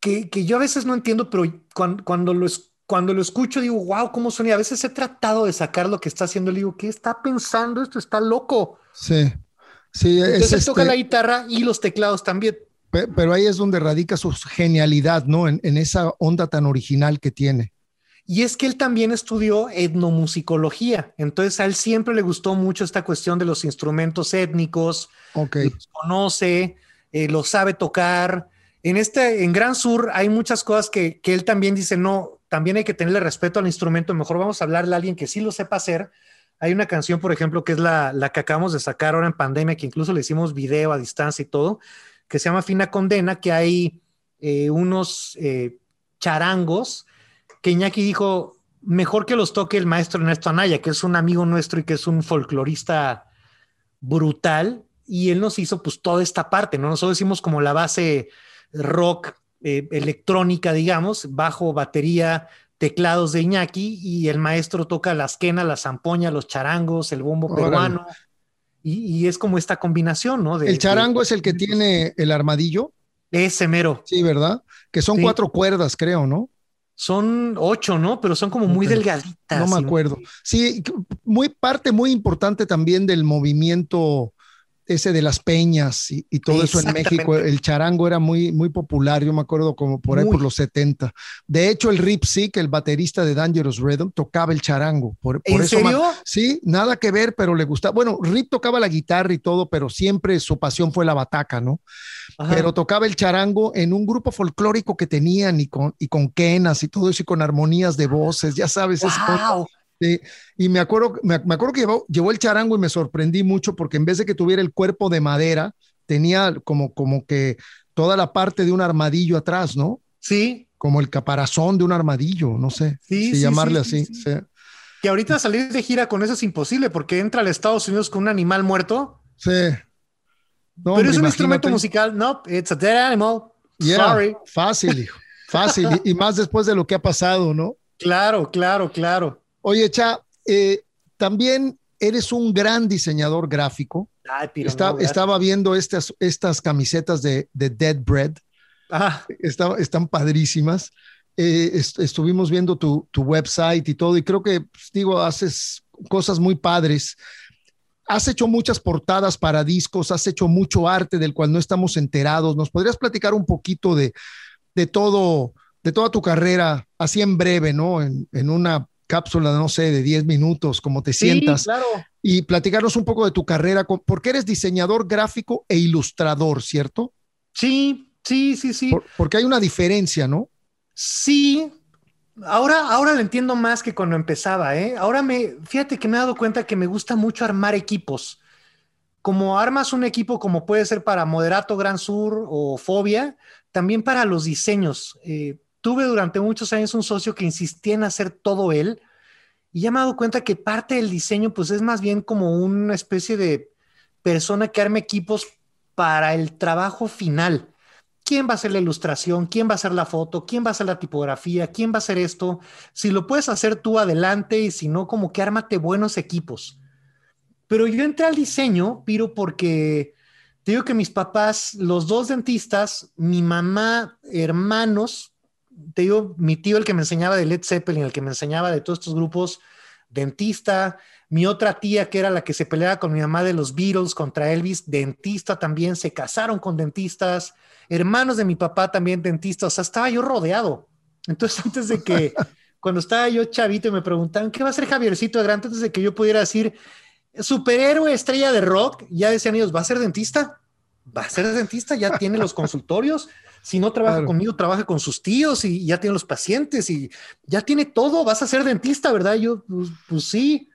que, que yo a veces no entiendo, pero cuando, cuando lo, cuando lo escucho digo, wow, cómo suena. A veces he tratado de sacar lo que está haciendo. Le digo, ¿qué está pensando? Esto está loco. Sí, sí. Entonces él toca este la guitarra y los teclados también. Pero ahí es donde radica su genialidad, ¿no? En, en, esa onda tan original que tiene. Y es que él también estudió etnomusicología, entonces a él siempre le gustó mucho esta cuestión de los instrumentos étnicos, okay. los conoce, eh, los sabe tocar. En este, en Gran Sur hay muchas cosas que, que él también dice, no, también hay que tenerle respeto al instrumento. Mejor vamos a hablarle a alguien que sí lo sepa hacer. Hay una canción, por ejemplo, que es la, la que acabamos de sacar ahora en pandemia, que incluso le hicimos video a distancia y todo, que se llama Fina Condena, que hay eh, unos eh, charangos que Iñaki dijo, mejor que los toque el maestro Ernesto Anaya, que es un amigo nuestro y que es un folclorista brutal, y él nos hizo pues toda esta parte, ¿no? Nosotros hicimos como la base rock eh, electrónica, digamos, bajo, batería, teclados de Iñaki y el maestro toca las quenas, la zampoña, los charangos, el bombo Órale. peruano. Y, y, es como esta combinación, ¿no? De, el charango de, es el que tiene el armadillo. Ese mero. Sí, ¿verdad? Que son sí. cuatro cuerdas, creo, ¿no? Son ocho, ¿no? Pero son como muy okay. delgaditas. No me acuerdo. Sí, muy parte muy importante también del movimiento ese de las peñas y, y todo eso en México, el charango era muy, muy popular, yo me acuerdo como por ahí muy. por los 70. De hecho, el Rip Sick, el baterista de Dangerous Rhythm, tocaba el charango. Por, por ¿En eso serio? Sí, nada que ver, pero le gustaba. Bueno, Rip tocaba la guitarra y todo, pero siempre su pasión fue la bataca, ¿no? Ajá. Pero tocaba el charango en un grupo folclórico que tenían y con, y con quenas y todo eso y con armonías de voces, ya sabes. Wow. Sí, y me acuerdo, me, me acuerdo que llevó, llevó, el charango y me sorprendí mucho porque en vez de que tuviera el cuerpo de madera, tenía como, como que toda la parte de un armadillo atrás, ¿no? Sí. Como el caparazón de un armadillo, no sé sí, si sí, llamarle sí, así. Sí. Que ahorita salir de gira con eso es imposible porque entra al Estados Unidos con un animal muerto. Sí. No, Pero hombre, es un instrumento musical. No, it's a dead animal. Yeah, Sorry. Fácil, hijo. Fácil. y, y más después de lo que ha pasado, ¿no? Claro, claro, claro. Oye, Cha, eh, también eres un gran diseñador gráfico. Ay, Está, estaba viendo estas, estas camisetas de, de Dead Bread. Ah. Está, están padrísimas. Eh, est estuvimos viendo tu, tu, website y todo, y creo que, pues, digo, haces cosas muy padres. Has hecho muchas portadas para discos, has hecho mucho arte del cual no estamos enterados. ¿Nos podrías platicar un poquito de, de todo, de toda tu carrera, así en breve, ¿no? En, en una cápsula, no sé, de 10 minutos, como te sí, sientas. Claro. Y platicarnos un poco de tu carrera, porque eres diseñador gráfico e ilustrador, ¿cierto? Sí, sí, sí, sí. Por, porque hay una diferencia, ¿no? Sí. Ahora, ahora lo entiendo más que cuando empezaba, ¿eh? Ahora me, fíjate que me he dado cuenta que me gusta mucho armar equipos. Como armas un equipo como puede ser para Moderato Gran Sur o Fobia, también para los diseños. Eh, tuve durante muchos años un socio que insistía en hacer todo él y ya me he dado cuenta que parte del diseño pues es más bien como una especie de persona que arma equipos para el trabajo final. ¿Quién va a hacer la ilustración? ¿Quién va a hacer la foto? ¿Quién va a hacer la tipografía? ¿Quién va a hacer esto? Si lo puedes hacer tú adelante y si no, como que ármate buenos equipos. Pero yo entré al diseño, Piro, porque te digo que mis papás, los dos dentistas, mi mamá, hermanos, te digo, mi tío, el que me enseñaba de Led Zeppelin, el que me enseñaba de todos estos grupos, dentista, mi otra tía, que era la que se peleaba con mi mamá de los Beatles contra Elvis, dentista también, se casaron con dentistas, hermanos de mi papá también dentistas, o sea, estaba yo rodeado. Entonces, antes de que, cuando estaba yo chavito y me preguntaban, ¿qué va a ser Javiercito de grande? Antes de que yo pudiera decir, superhéroe, estrella de rock, ya decían ellos, ¿va a ser dentista? Va a ser dentista, ya tiene los consultorios. Si no trabaja claro. conmigo, trabaja con sus tíos y ya tiene los pacientes y ya tiene todo. Vas a ser dentista, ¿verdad? Yo, pues, pues sí,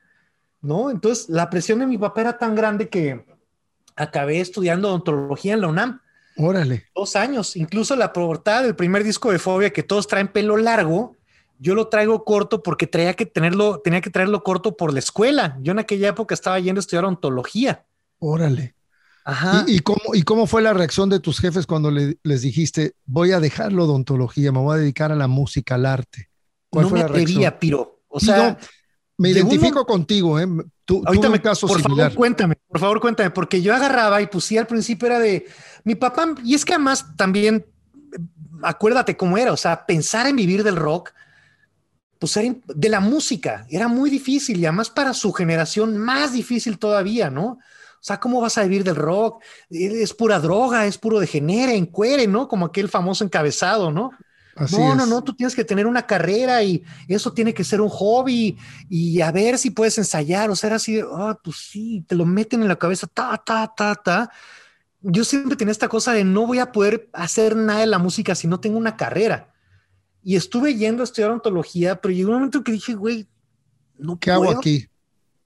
¿no? Entonces, la presión de mi papá era tan grande que acabé estudiando odontología en la UNAM. Órale. Dos años. Incluso la portada del primer disco de Fobia, que todos traen pelo largo, yo lo traigo corto porque traía que tenerlo, tenía que traerlo corto por la escuela. Yo en aquella época estaba yendo a estudiar ontología. Órale. Ajá. ¿Y, cómo, ¿Y cómo fue la reacción de tus jefes cuando les dijiste, voy a dejarlo de ontología, me voy a dedicar a la música, al arte? ¿Cuál no fue me la atrevía, Piro. O sea, me identifico contigo, ¿eh? Tú, Ahorita me, caso por favor, cuéntame, por favor, cuéntame, porque yo agarraba y pues sí, al principio era de mi papá, y es que además también, acuérdate cómo era, o sea, pensar en vivir del rock, pues era de la música, era muy difícil y además para su generación más difícil todavía, ¿no? O sea, ¿cómo vas a vivir del rock? Es pura droga, es puro degenere, encuere, ¿no? Como aquel famoso encabezado, ¿no? no, no, no, tú tienes que tener una carrera y eso tiene que ser un hobby y a ver si puedes ensayar, o sea, era así de, oh, pues sí, te lo meten en la cabeza, ta, ta, ta, ta. Yo siempre tenía esta cosa de no voy a poder hacer nada de la música si no tengo una carrera. Y estuve yendo a estudiar ontología, pero llegó un momento que dije, güey, no ¿Qué hago aquí?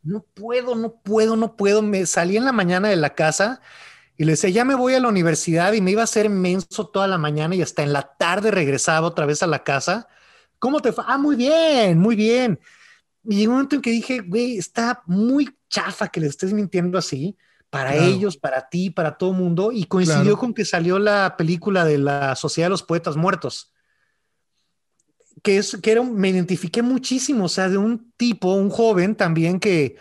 No puedo, no puedo, no puedo. Me salí en la mañana de la casa y le decía, ya me voy a la universidad y me iba a hacer menso toda la mañana y hasta en la tarde regresaba otra vez a la casa. ¿Cómo te fue? Ah, muy bien, muy bien. Y llegó un momento en que dije, güey, está muy chafa que le estés mintiendo así para ellos, para ti, para todo el mundo. Y coincidió con que salió la película de la Sociedad de los Poetas Muertos. Que es que era, me identifiqué muchísimo, o sea, de un tipo, un joven también que,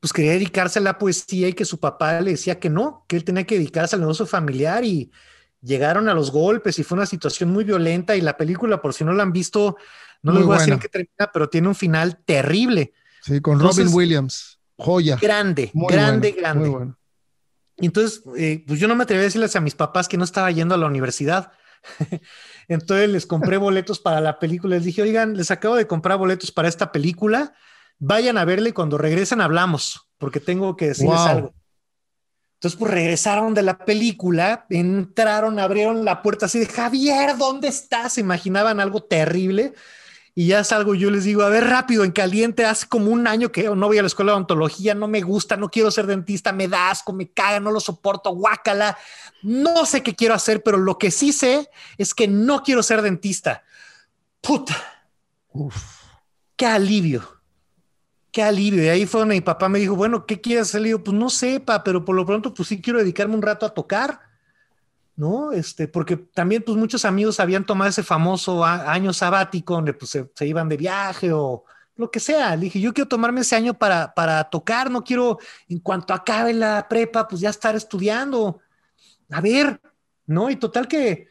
pues quería dedicarse a la poesía y que su papá le decía que no, que él tenía que dedicarse al negocio familiar y llegaron a los golpes y fue una situación muy violenta y la película, por si no la han visto, no les voy a decir que termina, pero tiene un final terrible. Sí, con Robin Williams, joya. Grande, grande, grande. Muy bueno. Entonces, eh, pues yo no me atreví a decirles a mis papás que no estaba yendo a la universidad. Entonces les compré boletos para la película. Les dije, oigan, les acabo de comprar boletos para esta película vayan a verle y cuando regresen hablamos, porque tengo que decirles algo. Entonces, pues regresaron de la película, entraron, abrieron la puerta así de Javier, ¿dónde estás? Se imaginaban algo terrible. Y ya salgo, yo les digo, a ver, rápido, en caliente, hace como un año que no voy a la escuela de odontología, no me gusta, no quiero ser dentista, me da asco, me caga, no lo soporto, guácala, no sé qué quiero hacer, pero lo que sí sé es que no quiero ser dentista. Puta. Qué alivio qué alivio. Y ahí fue donde mi papá me dijo, bueno, ¿qué quieres hacer? Le digo, pues no sepa, pero por lo pronto, pues sí quiero dedicarme un rato a tocar, ¿no? Este, porque también, pues muchos amigos habían tomado ese famoso año sabático donde pues se, iban de viaje o lo que sea. Le dije, yo quiero tomarme ese año para, para tocar, no quiero, en cuanto acabe la prepa, pues ya estar estudiando. A ver, ¿no? Y total que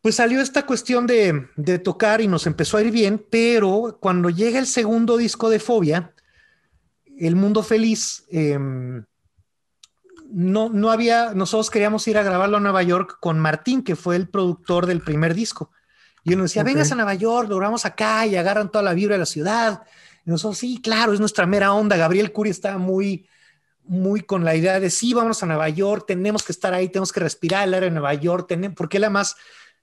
pues salió esta cuestión de, tocar y nos empezó a ir bien, pero cuando llega el segundo disco de Fobia, El Mundo Feliz, em, no, no había, nosotros queríamos ir a grabarlo a Nueva York con Martín, que fue el productor del primer disco. Y él nos decía, vengas a Nueva York, lo grabamos acá y agarran toda la vibra de la ciudad. Y nosotros, sí, claro, es nuestra mera onda. Gabriel Curi estaba muy, muy con la idea de, sí, vamos a Nueva York, tenemos que estar ahí, tenemos que respirar el aire de Nueva York, tenemos, porque él además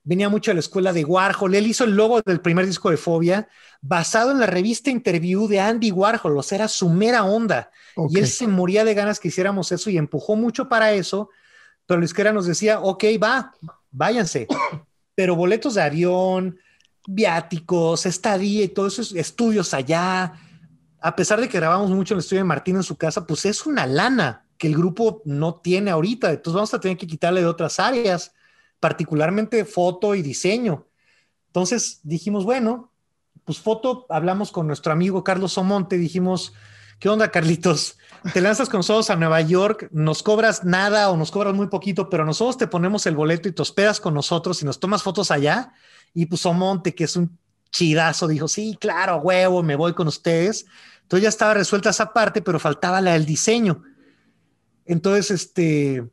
venía mucho a la escuela de Warhol. Él hizo el logo del primer disco de Fobia basado en la revista Interview de Andy Warhol, o sea, era su mera onda. Y él se moría de ganas que hiciéramos eso y empujó mucho para eso, pero Luis Quera nos decía, ok, va, váyanse, pero boletos de avión, viáticos, estadía y todos esos estudios allá, a pesar de que grabamos mucho en el estudio de Martín en su casa, pues es una lana que el grupo no tiene ahorita, entonces vamos a tener que quitarle de otras áreas particularmente foto y diseño. Entonces dijimos, bueno, pues foto, hablamos con nuestro amigo Carlos Omonte, dijimos, ¿qué onda, Carlitos? Te lanzas con nosotros a Nueva York, nos cobras nada o nos cobras muy poquito, pero nosotros te ponemos el boleto y te hospedas con nosotros y nos tomas fotos allá. Y pues Omonte, que es un chidazo, dijo, sí, claro, huevo, me voy con ustedes. Entonces ya estaba resuelta esa parte, pero faltaba la del diseño. Entonces, este,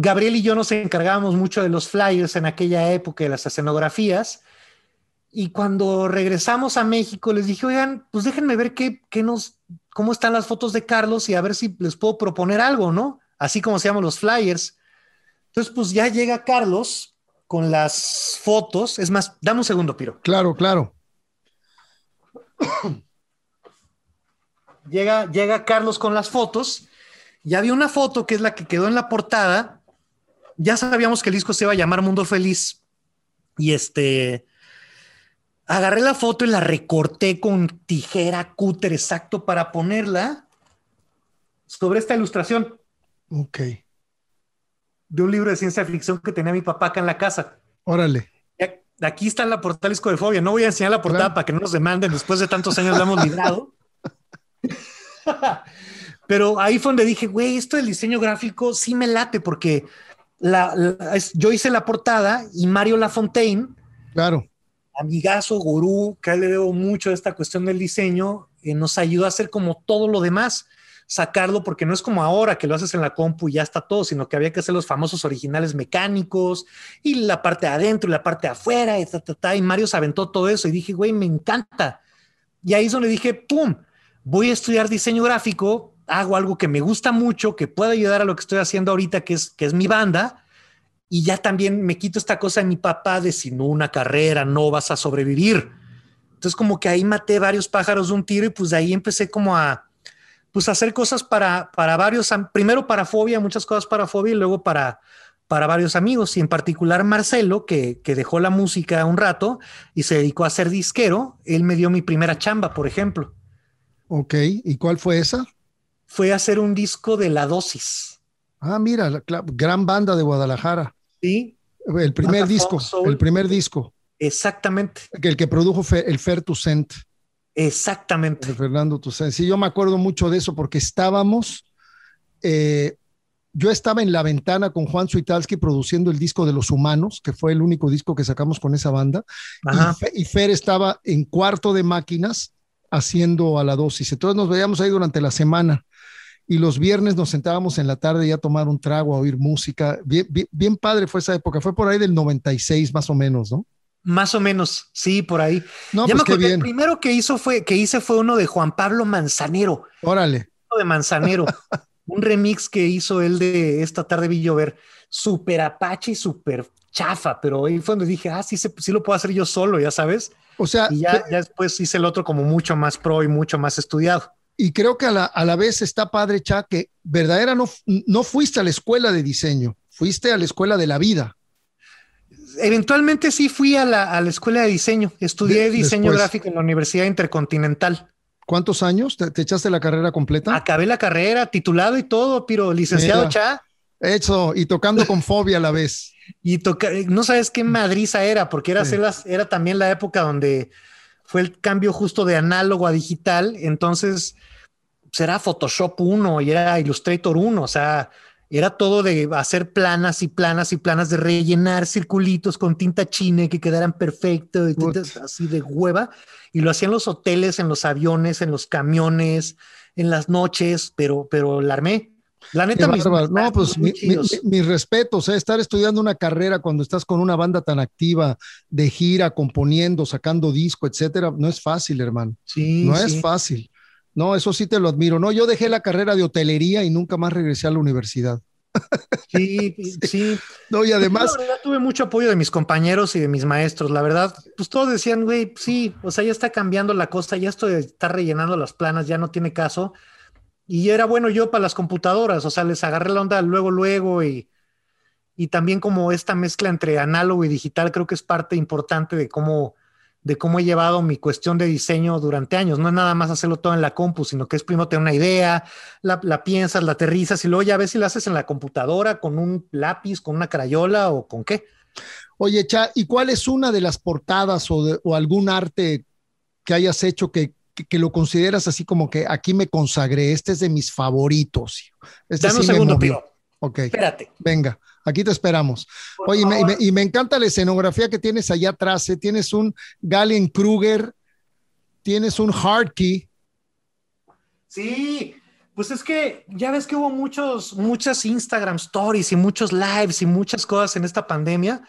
Gabriel y yo nos encargábamos mucho de los flyers en aquella época, de las escenografías. Y cuando regresamos a México, les dije, oigan, pues déjenme ver qué, nos, cómo están las fotos de Carlos y a ver si les puedo proponer algo, ¿no? Así como se llaman los flyers. Entonces, pues ya llega Carlos con las fotos. Es más, dame un segundo, Piro. Claro, claro. llega, llega Carlos con las fotos. Y había una foto que es la que quedó en la portada ya sabíamos que el disco se iba a llamar Mundo Feliz y este, agarré la foto y la recorté con tijera, cúter exacto para ponerla sobre esta ilustración. Ok. De un libro de ciencia ficción que tenía mi papá acá en la casa. Órale. Aquí está la portada disco de fobia. No voy a enseñar la portada para que no nos demanden. Después de tantos años la hemos librado. Pero ahí fue donde dije, güey, esto del diseño gráfico sí me late porque yo hice la portada y Mario Lafontaine, claro, amigazo, gurú, que le debo mucho de esta cuestión del diseño, eh, nos ayudó a hacer como todo lo demás, sacarlo, porque no es como ahora que lo haces en la compu y ya está todo, sino que había que hacer los famosos originales mecánicos y la parte de adentro y la parte de afuera, y, y Mario se aventó todo eso y dije, güey, me encanta. Y ahí es donde dije, ¡pum! Voy a estudiar diseño gráfico, hago algo que me gusta mucho, que puede ayudar a lo que estoy haciendo ahorita, que es, que es mi banda, y ya también me quito esta cosa de mi papá de si no una carrera no vas a sobrevivir. Entonces como que ahí maté varios pájaros de un tiro y pues de ahí empecé como a pues hacer cosas para, para varios, primero para Fobia, muchas cosas para Fobia y luego para, para varios amigos y en particular Marcelo, que, que dejó la música un rato y se dedicó a ser disquero, él me dio mi primera chamba, por ejemplo. Ok, ¿y cuál fue esa? Fue hacer un disco de La Dosis. Ah, mira, la, gran banda de Guadalajara. Sí. El primer disco, el primer disco. Exactamente. El que produjo el Fer Tucent. Exactamente. Fernando Tucent. Sí, yo me acuerdo mucho de eso porque estábamos, eh, yo estaba en la ventana con Juan Suitalski produciendo el disco de Los Humanos, que fue el único disco que sacamos con esa banda. Y, y, Fer estaba en cuarto de máquinas haciendo a la dosis. Entonces nos veíamos ahí durante la semana y los viernes nos sentábamos en la tarde ya a tomar un trago, a oír música. Bien, bien, padre fue esa época, fue por ahí del 96 más o menos, ¿no? Más o menos, sí, por ahí. No, ya pues bien. El primero que hizo fue que hice fue uno de Juan Pablo Manzanero. Órale. De Manzanero. un remix que hizo él de esta tarde vi llover, súper apache y súper chafa, pero ahí fue donde dije, ah, sí, sí lo puedo hacer yo solo, ya sabes. O sea, y ya, ya después hice el otro como mucho más pro y mucho más estudiado. Y creo que a la, a la vez está padre, Cha, que verdadera no, no fuiste a la escuela de diseño, fuiste a la escuela de la vida. Eventualmente sí fui a la, a la escuela de diseño. Estudié diseño gráfico en la Universidad Intercontinental. ¿Cuántos años? ¿Te, echaste la carrera completa? Acabé la carrera, titulado y todo, pero licenciado Cha. Hecho, y tocando con fobia a la vez. Y toca, no sabes qué madriza era, porque era, era también la época donde fue el cambio justo de análogo a digital. Entonces, será Photoshop 1 y era Illustrator 1, o sea, era todo de hacer planas y planas y planas de rellenar circulitos con tinta china que quedaran perfectos, así de hueva. Y lo hacían los hoteles, en los aviones, en los camiones, en las noches, pero, pero la armé. La neta, no, pues mis respetos, estar estudiando una carrera cuando estás con una banda tan activa de gira, componiendo, sacando disco, etcétera, no es fácil, hermano. Sí, no es fácil. No, eso sí te lo admiro. No, yo dejé la carrera de hotelería y nunca más regresé a la universidad. Sí, sí. No, y además. tuve mucho apoyo de mis compañeros y de mis maestros. La verdad, pues todos decían, güey, sí, o sea, ya está cambiando la cosa, ya esto estar rellenando las planas ya no tiene caso. Y era bueno yo para las computadoras, o sea, les agarré la onda luego, luego y, y también como esta mezcla entre análogo y digital creo que es parte importante de cómo de cómo he llevado mi cuestión de diseño durante años. No es nada más hacerlo todo en la compu, sino que es primero tener una idea, la, piensas, la aterrizas y luego ya ves si la haces en la computadora con un lápiz, con una crayola o con qué. Oye, Cha, ¿y cuál es una de las portadas o, algún arte que hayas hecho que, lo consideras así como que aquí me consagré, este es de mis favoritos? Este Dame un segundo, Piro. Ok. Espérate. Venga. Aquí te esperamos. Oye, y me, encanta la escenografía que tienes allá atrás. ¿eh? Tienes un Galen Kruger, tienes un Hardkey. Sí, pues es que ya ves que hubo muchos, muchas Instagram stories y muchos lives y muchas cosas en esta pandemia.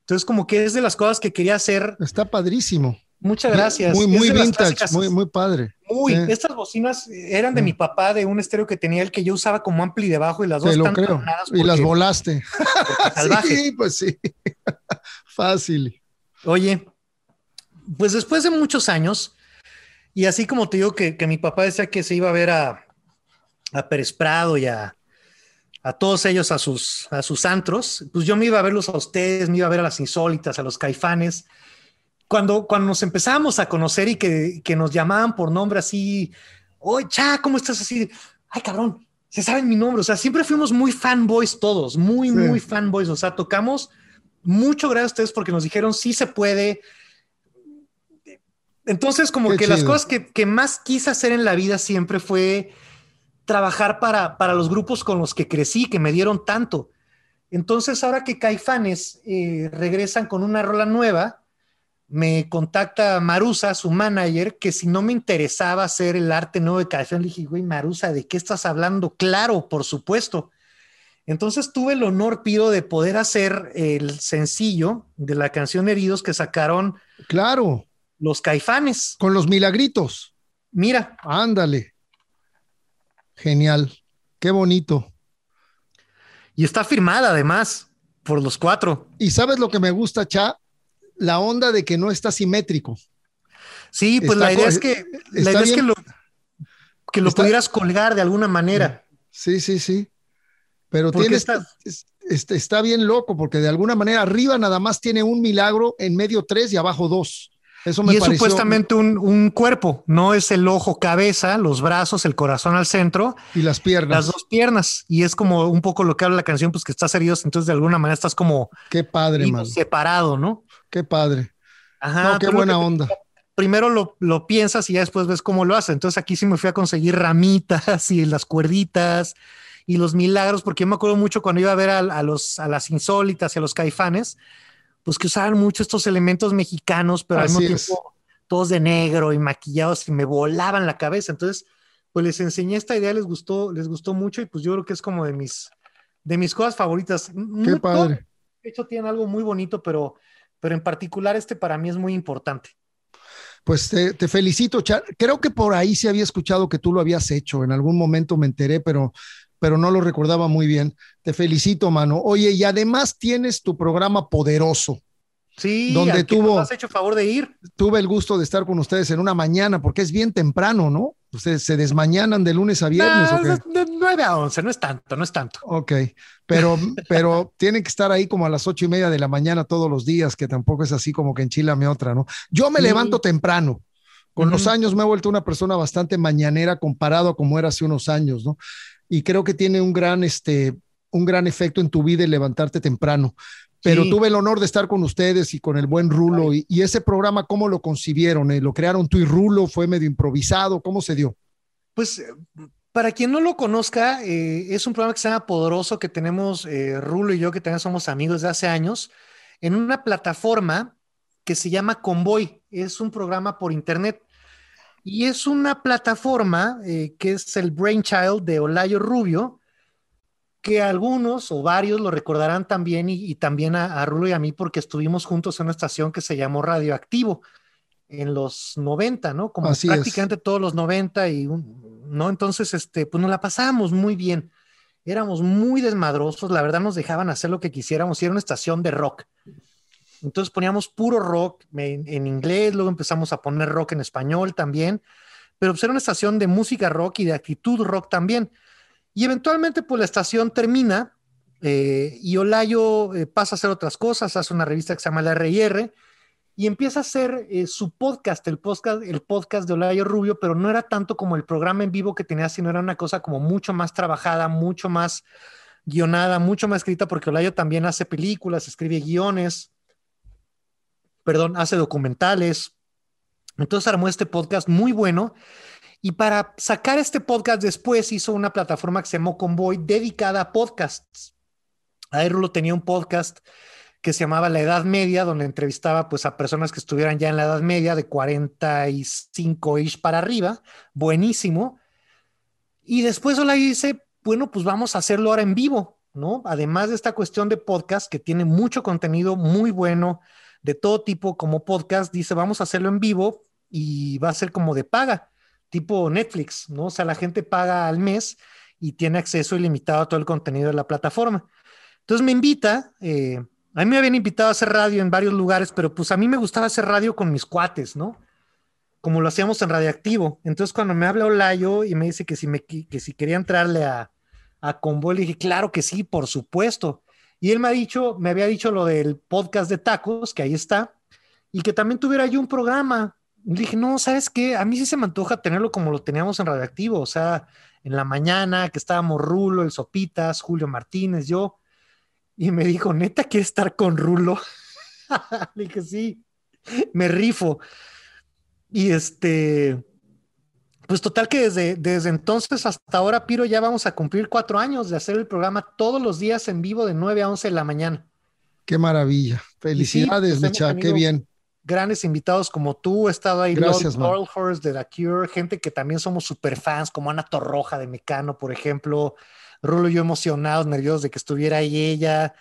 Entonces, como que es de las cosas que quería hacer. Está padrísimo. Muchas gracias. Muy, muy vintage, muy, muy padre. Muy, estas bocinas eran de mi papá, de un estéreo que tenía el que yo usaba como ampli debajo y las dos están creo. Y las volaste. sí, pues sí. Fácil. Oye, pues después de muchos años, y así como te digo que, mi papá decía que se iba a ver a, a Pérez Prado y a, a todos ellos a sus, a sus antros, pues yo me iba a verlos a ustedes, me iba a ver a las insólitas, a los caifanes. Cuando, cuando nos empezábamos a conocer y que, que nos llamaban por nombre así, oye, cha, ¿cómo estás así? Ay, cabrón, se saben mi nombre. O sea, siempre fuimos muy fanboys todos, muy, muy fanboys. O sea, tocamos mucho gracias a ustedes porque nos dijeron sí se puede. Entonces, como que las cosas que, que, más quise hacer en la vida siempre fue trabajar para, para los grupos con los que crecí, que me dieron tanto. Entonces, ahora que Caifanes eh, regresan con una rola nueva, me contacta Marusa, su manager, que si no me interesaba hacer el arte nuevo de Caifanes, le dije, güey, Marusa, ¿de qué estás hablando? Claro, por supuesto. Entonces tuve el honor, Pido, de poder hacer el sencillo de la canción Heridos que sacaron. Claro. Los caifanes. Con los milagritos. Mira. Ándale. Genial. Qué bonito. Y está firmada además por los cuatro. Y sabes lo que me gusta, Cha, la onda de que no está simétrico. Sí, pues la idea es que la idea es que lo, que lo pudieras colgar de alguna manera. Sí, sí, sí. Pero tiene está, está bien loco porque de alguna manera arriba nada más tiene un milagro, en medio tres y abajo dos. Eso me y es supuestamente un, un, cuerpo, no es el ojo, cabeza, los brazos, el corazón al centro. Y las piernas. Las dos piernas. Y es como un poco lo que habla la canción, pues que estás herido, entonces de alguna manera estás como... Qué padre, man. Separado, ¿no? Qué padre. Ajá. No, qué buena onda. Primero lo, lo, piensas y ya después ves cómo lo hace. Entonces aquí sí me fui a conseguir ramitas y las cuerditas y los milagros, porque yo me acuerdo mucho cuando iba a ver a, los, a las insólitas y a los caifanes, pues que usaban mucho estos elementos mexicanos, pero al mismo tiempo todos de negro y maquillados y me volaban la cabeza. Entonces, pues les enseñé esta idea, les gustó, les gustó mucho y pues yo creo que es como de mis, de mis cosas favoritas. Qué padre. De hecho, tienen algo muy bonito, pero, pero en particular este para mí es muy importante. Pues te, te, felicito, Char. Creo que por ahí se había escuchado que tú lo habías hecho. En algún momento me enteré, pero pero no lo recordaba muy bien. Te felicito, mano. Oye, y además tienes tu programa poderoso. Sí, donde tuvo, has hecho favor de ir. Tuve el gusto de estar con ustedes en una mañana, porque es bien temprano, ¿no? Ustedes se desmañanan de lunes a viernes. De 9 a 11, no es tanto, no es tanto. Ok, pero, pero tienen que estar ahí como a las ocho y media de la mañana todos los días, que tampoco es así como que enchilame otra, ¿no? Yo me levanto temprano. Con los años me he vuelto una persona bastante mañanera comparado a como era hace unos años, ¿no? y creo que tiene un gran, este, un gran efecto en tu vida el levantarte temprano. Pero tuve el honor de estar con ustedes y con el buen Rulo. Y, ese programa, ¿cómo lo concibieron? Eh, ¿Lo crearon tú y Rulo? ¿Fue medio improvisado? ¿Cómo se dio? Pues para quien no lo conozca, eh, es un programa que se llama Poderoso, que tenemos eh, Rulo y yo, que también somos amigos de hace años, en una plataforma que se llama Convoy. Es un programa por internet. Y es una plataforma eh, que es el brainchild de Olayo Rubio, que algunos o varios lo recordarán también y, también a, a, Rulo y a mí porque estuvimos juntos en una estación que se llamó Radioactivo en los 90, ¿no? Como prácticamente todos los 90 y, ¿no? Entonces, este, pues nos la pasábamos muy bien. Éramos muy desmadrosos, la verdad nos dejaban hacer lo que quisiéramos y era una estación de rock. Entonces poníamos puro rock en, inglés, luego empezamos a poner rock en español también, pero pues era una estación de música rock y de actitud rock también. Y eventualmente pues la estación termina eh, y Olayo eh, pasa a hacer otras cosas, hace una revista que se llama La R&R y empieza a hacer eh, su podcast, el podcast, el podcast de Olayo Rubio, pero no era tanto como el programa en vivo que tenía, sino era una cosa como mucho más trabajada, mucho más guionada, mucho más escrita, porque Olayo también hace películas, escribe guiones, perdón, hace documentales. Entonces armó este podcast muy bueno. Y para sacar este podcast después hizo una plataforma que se llamó Convoy dedicada a podcasts. Rulo tenía un podcast que se llamaba La Edad Media, donde entrevistaba pues a personas que estuvieran ya en la Edad Media de 45 ish para arriba, buenísimo. Y después la dice, bueno, pues vamos a hacerlo ahora en vivo, ¿no? Además de esta cuestión de podcast que tiene mucho contenido muy bueno, de todo tipo como podcast, dice, vamos a hacerlo en vivo y va a ser como de paga, tipo Netflix, ¿no? O sea, la gente paga al mes y tiene acceso ilimitado a todo el contenido de la plataforma. Entonces me invita, eh, a mí me habían invitado a hacer radio en varios lugares, pero pues a mí me gustaba hacer radio con mis cuates, ¿no? Como lo hacíamos en Radioactivo. Entonces cuando me habla Olayo y me dice que si, me, que si quería entrarle a, a Convoy? Le dije, claro que sí, por supuesto. Y él me ha dicho, me había dicho lo del podcast de tacos, que ahí está, y que también tuviera yo un programa. Le dije, no, ¿sabes qué? A mí sí se me antoja tenerlo como lo teníamos en Radioactivo, o sea, en la mañana que estábamos Rulo, el Sopitas, Julio Martínez, yo. Y me dijo, neta, ¿quieres estar con Rulo? Le dije, sí, me rifo. Y este, pues total que desde, desde entonces hasta ahora, Piro, ya vamos a cumplir cuatro años de hacer el programa todos los días en vivo de 9 a 11 de la mañana. Qué maravilla. Felicidades, sí, pues Micha, qué bien. Grandes invitados como tú, he estado ahí, Gracias, Lord Horse de The Cure, gente que también somos super fans, como Ana Torroja de Mecano, por ejemplo. Rulo y yo emocionados, nerviosos de que estuviera ahí ella.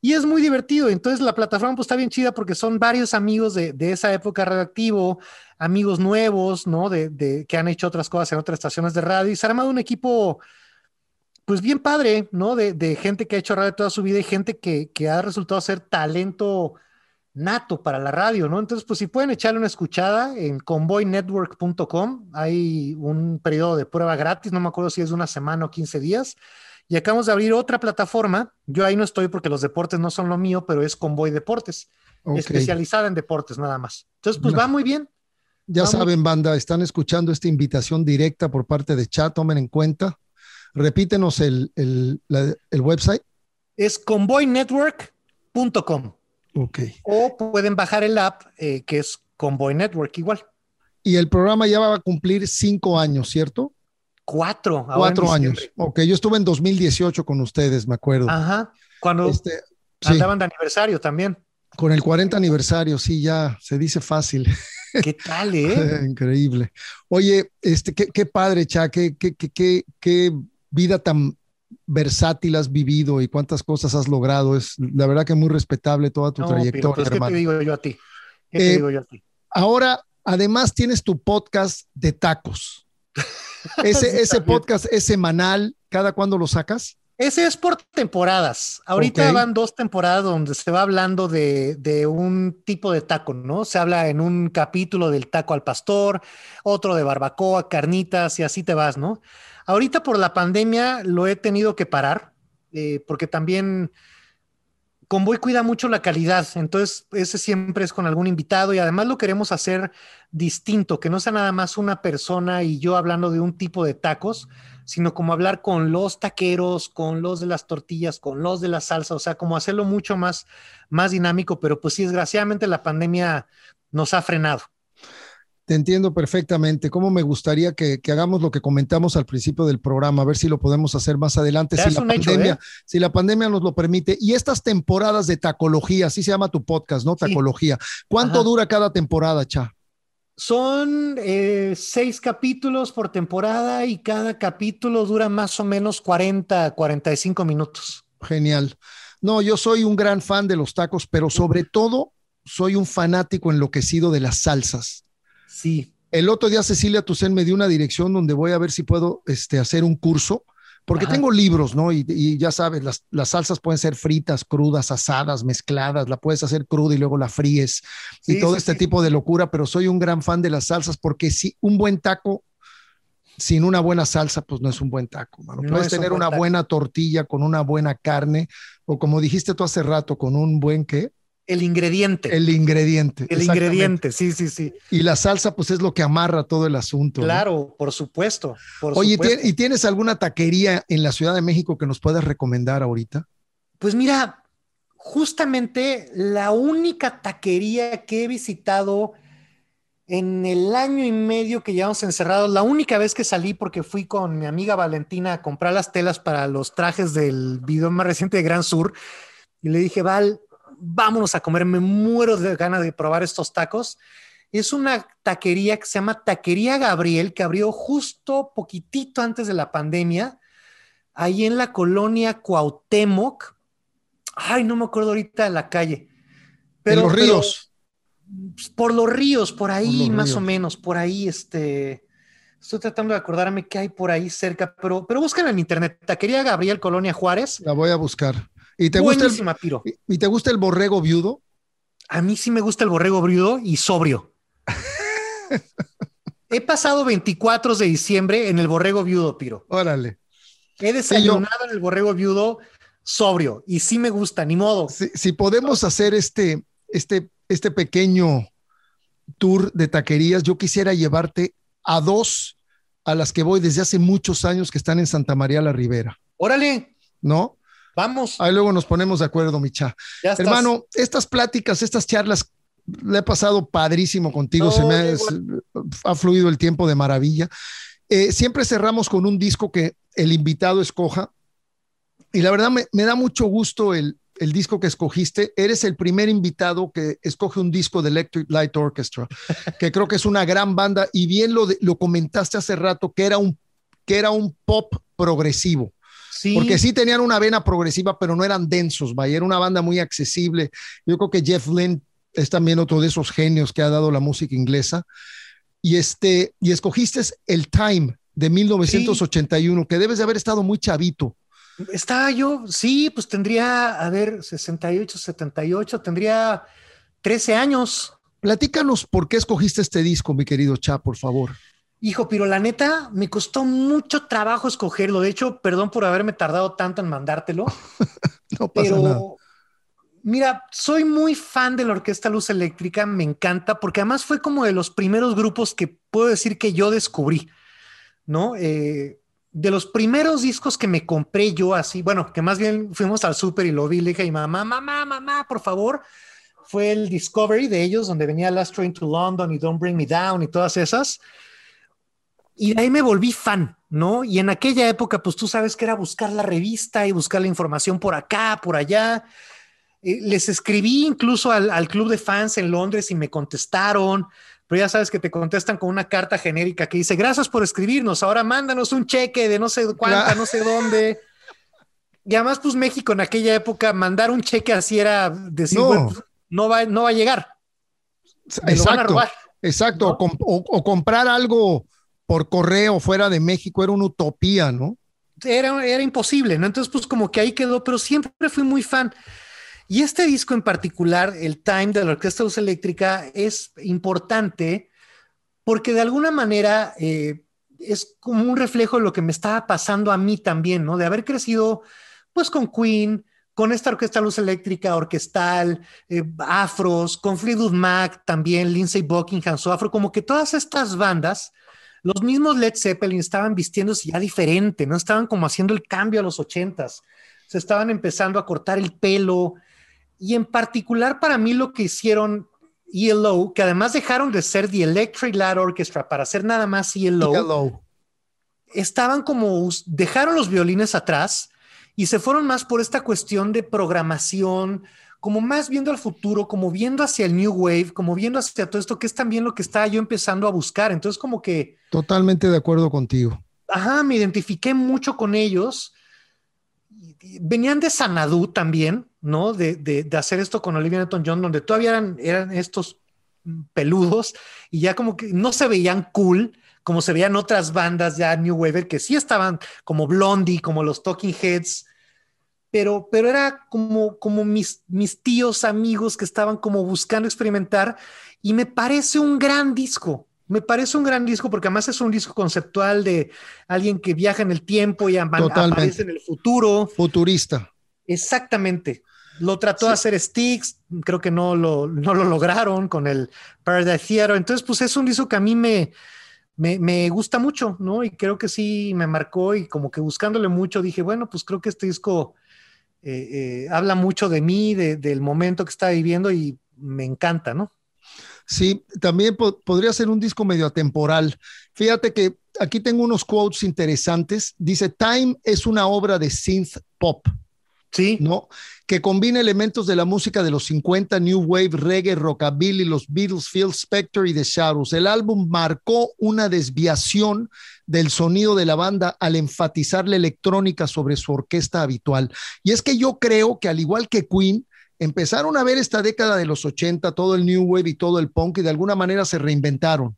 Y es muy divertido. Entonces la plataforma pues está bien chida porque son varios amigos de, de esa época radioactivo, amigos nuevos, ¿no? De, de, que han hecho otras cosas en otras estaciones de radio y se ha armado un equipo pues bien padre, ¿no? De, de gente que ha hecho radio toda su vida y gente que, que, ha resultado ser talento nato para la radio, ¿no? Entonces, pues si pueden echarle una escuchada en convoynetwork.com, hay un periodo de prueba gratis, no me acuerdo si es de una semana o 15 días y acabamos de abrir otra plataforma. Yo ahí no estoy porque los deportes no son lo mío, pero es Convoy Deportes, okay. especializada en deportes nada más. Entonces, pues va muy bien. Ya va saben, muy... banda, están escuchando esta invitación directa por parte de chat, tomen en cuenta. Repítenos el, el, la, el website. Es convoynetwork.com. Ok. O pueden bajar el app eh, que es Convoy Network igual. Y el programa ya va a cumplir cinco años, ¿cierto? Cuatro. Cuatro años. Ok, yo estuve en 2018 con ustedes, me acuerdo. Ajá. Cuando este, andaban sí. de aniversario también. Con el 40 aniversario, sí, ya se dice fácil. ¿Qué tal, eh? Increíble. Oye, este, qué, qué padre, Cha, qué, qué, qué, qué vida tan versátil has vivido y cuántas cosas has logrado. Es la verdad que muy respetable toda tu no, trayectoria. Pero, ¿Qué te digo yo a ti? ¿Qué te eh, digo yo a ti? Ahora, además, tienes tu podcast de tacos. Ese, sí, ese podcast es semanal. ¿Cada cuándo lo sacas? Ese es por temporadas. Ahorita okay. van dos temporadas donde se va hablando de, de, un tipo de taco, ¿no? Se habla en un capítulo del taco al pastor, otro de barbacoa, carnitas y así te vas, ¿no? Ahorita por la pandemia lo he tenido que parar eh, porque también Convoy cuida mucho la calidad, entonces ese siempre es con algún invitado y además lo queremos hacer distinto, que no sea nada más una persona y yo hablando de un tipo de tacos, sino como hablar con los taqueros, con los de las tortillas, con los de la salsa, o sea, como hacerlo mucho más, más dinámico, pero pues sí, desgraciadamente la pandemia nos ha frenado. Te entiendo perfectamente. ¿Cómo me gustaría que, que, hagamos lo que comentamos al principio del programa? A ver si lo podemos hacer más adelante. Si la, pandemia, hecho, ¿eh? si la pandemia nos lo permite. Y estas temporadas de tacología, así se llama tu podcast, ¿no? Tacología. Sí. ¿Cuánto Ajá. dura cada temporada, Cha? Son eh, seis capítulos por temporada y cada capítulo dura más o menos 40, 45 minutos. Genial. No, yo soy un gran fan de los tacos, pero sobre todo soy un fanático enloquecido de las salsas. Sí. El otro día Cecilia Tucen me dio una dirección donde voy a ver si puedo este, hacer un curso, porque Ajá. tengo libros, ¿no? Y, y ya sabes, las, las, salsas pueden ser fritas, crudas, asadas, mezcladas, la puedes hacer cruda y luego la fríes sí, y todo sí, este sí. tipo de locura, pero soy un gran fan de las salsas porque si un buen taco sin una buena salsa, pues no es un buen taco, mano. No Puedes tener un una taco. buena tortilla con una buena carne, o como dijiste tú hace rato, con un buen qué? El ingrediente. El ingrediente. El ingrediente, sí, sí, sí. Y la salsa, pues es lo que amarra todo el asunto. Claro, ¿no? por supuesto. Por Oye, supuesto. ¿y tienes alguna taquería en la Ciudad de México que nos puedas recomendar ahorita? Pues mira, justamente la única taquería que he visitado en el año y medio que llevamos encerrados, la única vez que salí porque fui con mi amiga Valentina a comprar las telas para los trajes del video más reciente de Gran Sur, y le dije, Val, vámonos a comer, me muero de ganas de probar estos tacos. Es una taquería que se llama Taquería Gabriel, que abrió justo poquitito antes de la pandemia, ahí en la colonia Cuauhtémoc. Ay, no me acuerdo ahorita de la calle. Pero, en los ríos. Pero, por los ríos, por ahí por más ríos. o menos, por ahí este... Estoy tratando de acordarme qué hay por ahí cerca, pero, pero en internet. Taquería Gabriel Colonia Juárez. La voy a buscar. ¿Y te, gusta el, Piro. ¿Y te gusta el borrego viudo? A mí sí me gusta el borrego viudo y sobrio. He pasado 24 de diciembre en el borrego viudo, Piro. Órale. He desayunado en el borrego viudo sobrio y sí me gusta, ni modo. Si, podemos hacer este, este, este pequeño tour de taquerías, yo quisiera llevarte a dos a las que voy desde hace muchos años que están en Santa María la Ribera. Órale. ¿No? Vamos. Ahí luego nos ponemos de acuerdo, Micha. Hermano, estas pláticas, estas charlas, le he pasado padrísimo contigo. Se me ha, fluido el tiempo de maravilla. Eh, siempre cerramos con un disco que el invitado escoja. Y la verdad me, da mucho gusto el, el, disco que escogiste. Eres el primer invitado que escoge un disco de Electric Light Orchestra, que creo que es una gran banda. Y bien lo, lo comentaste hace rato, que era un, que era un pop progresivo. Porque sí tenían una vena progresiva, pero no eran densos, vaya, era una banda muy accesible. Yo creo que Jeff Lynne es también otro de esos genios que ha dado la música inglesa. Y, este, y escogiste el Time de 1981, que debes de haber estado muy chavito. Estaba yo, sí, pues tendría, a ver, 68, 78, tendría 13 años. Platícanos por qué escogiste este disco, mi querido Cha, por favor. Hijo, pero la neta, me costó mucho trabajo escogerlo. De hecho, perdón por haberme tardado tanto en mandártelo. no pasa pero, nada. Mira, soy muy fan de la Orquesta Luz Eléctrica, me encanta, porque además fue como de los primeros grupos que puedo decir que yo descubrí, ¿no? Eh, de los primeros discos que me compré yo así, bueno, que más bien fuimos al súper y lo vi, le dije a mamá, mamá, mamá, por favor, fue el Discovery de ellos, donde venía Last Train to London y Don't Bring Me Down y todas esas. Y de ahí me volví fan, ¿no? Y en aquella época, pues tú sabes que era buscar la revista y buscar la información por acá, por allá. Eh, les escribí incluso al, club de fans en Londres y me contestaron, pero ya sabes que te contestan con una carta genérica que dice, gracias por escribirnos, ahora mándanos un cheque de no sé cuánta, no sé dónde. Y además, pues México en aquella época, mandar un cheque así era decir, no, pues, no, va, no va a llegar. exacto, exacto, o comprar algo por correo fuera de México era una utopía, ¿no? Era, era imposible, ¿no? Entonces, pues como que ahí quedó, pero siempre fui muy fan. Y este disco en particular, el Time de la Orquesta Luz Eléctrica, es importante porque de alguna manera eh, es como un reflejo de lo que me estaba pasando a mí también, ¿no? De haber crecido pues con Queen, con esta Orquesta Luz Eléctrica, orquestal, eh, afros, con Fleetwood Mac también, Lindsey Buckingham, su afro, como que todas estas bandas los mismos Led Zeppelin estaban vistiéndose ya diferente, no estaban como haciendo el cambio a los ochentas, se estaban empezando a cortar el pelo. Y en particular para mí lo que hicieron ELO, que además dejaron de ser The Electric Light Orchestra para hacer nada más ELO, ELO. estaban como, dejaron los violines atrás y se fueron más por esta cuestión de programación, como más viendo al futuro, como viendo hacia el New Wave, como viendo hacia todo esto, que es también lo que estaba yo empezando a buscar. Entonces, como que... Totalmente de acuerdo contigo. Ajá, me identifiqué mucho con ellos. Venían de Sanadú también, ¿no? De, de, hacer esto con Olivia Newton-John, donde todavía eran, eran estos peludos y ya como que no se veían cool, como se veían otras bandas ya New Wave, que sí estaban como Blondie, como los Talking Heads, pero, pero era como, como mis, mis tíos, amigos que estaban como buscando experimentar y me parece un gran disco. Me parece un gran disco porque además es un disco conceptual de alguien que viaja en el tiempo y aparece en el futuro. Futurista. Exactamente. Lo trató de hacer Sticks, creo que no lo, no lo lograron con el Paradise Theater. Entonces, pues es un disco que a mí me, me, me, gusta mucho, ¿no? Y creo que sí me marcó y como que buscándole mucho dije, bueno, pues creo que este disco eh, eh, habla mucho de mí, del momento que está viviendo y me encanta, ¿no? Sí, también podría ser un disco medio atemporal. Fíjate que aquí tengo unos quotes interesantes. Dice, Time es una obra de synth pop. Sí. ¿No? Que combina elementos de la música de los 50, New Wave, reggae, rockabilly, los Beatles, Phil Spector y The Shadows. El álbum marcó una desviación del sonido de la banda al enfatizar la electrónica sobre su orquesta habitual. Y es que yo creo que al igual que Queen, empezaron a ver esta década de los 80, todo el New Wave y todo el punk, y de alguna manera se reinventaron.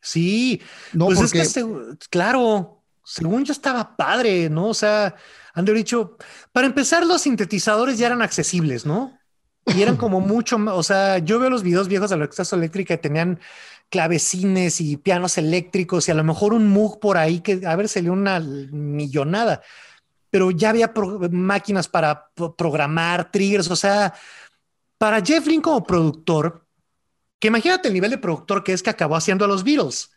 Sí, no, pues porque... es que, claro, según yo estaba padre, ¿no? O sea, han dicho, para empezar, los sintetizadores ya eran accesibles, ¿no? Y eran como mucho, o sea, yo veo los videos viejos de la orquesta eléctrica y tenían clavecines y pianos eléctricos y a lo mejor un Moog por ahí que a ver salió una millonada, pero ya había máquinas para programar triggers, o sea, para Jeff Lynne como productor, que imagínate el nivel de productor que es que acabó haciendo a los Beatles.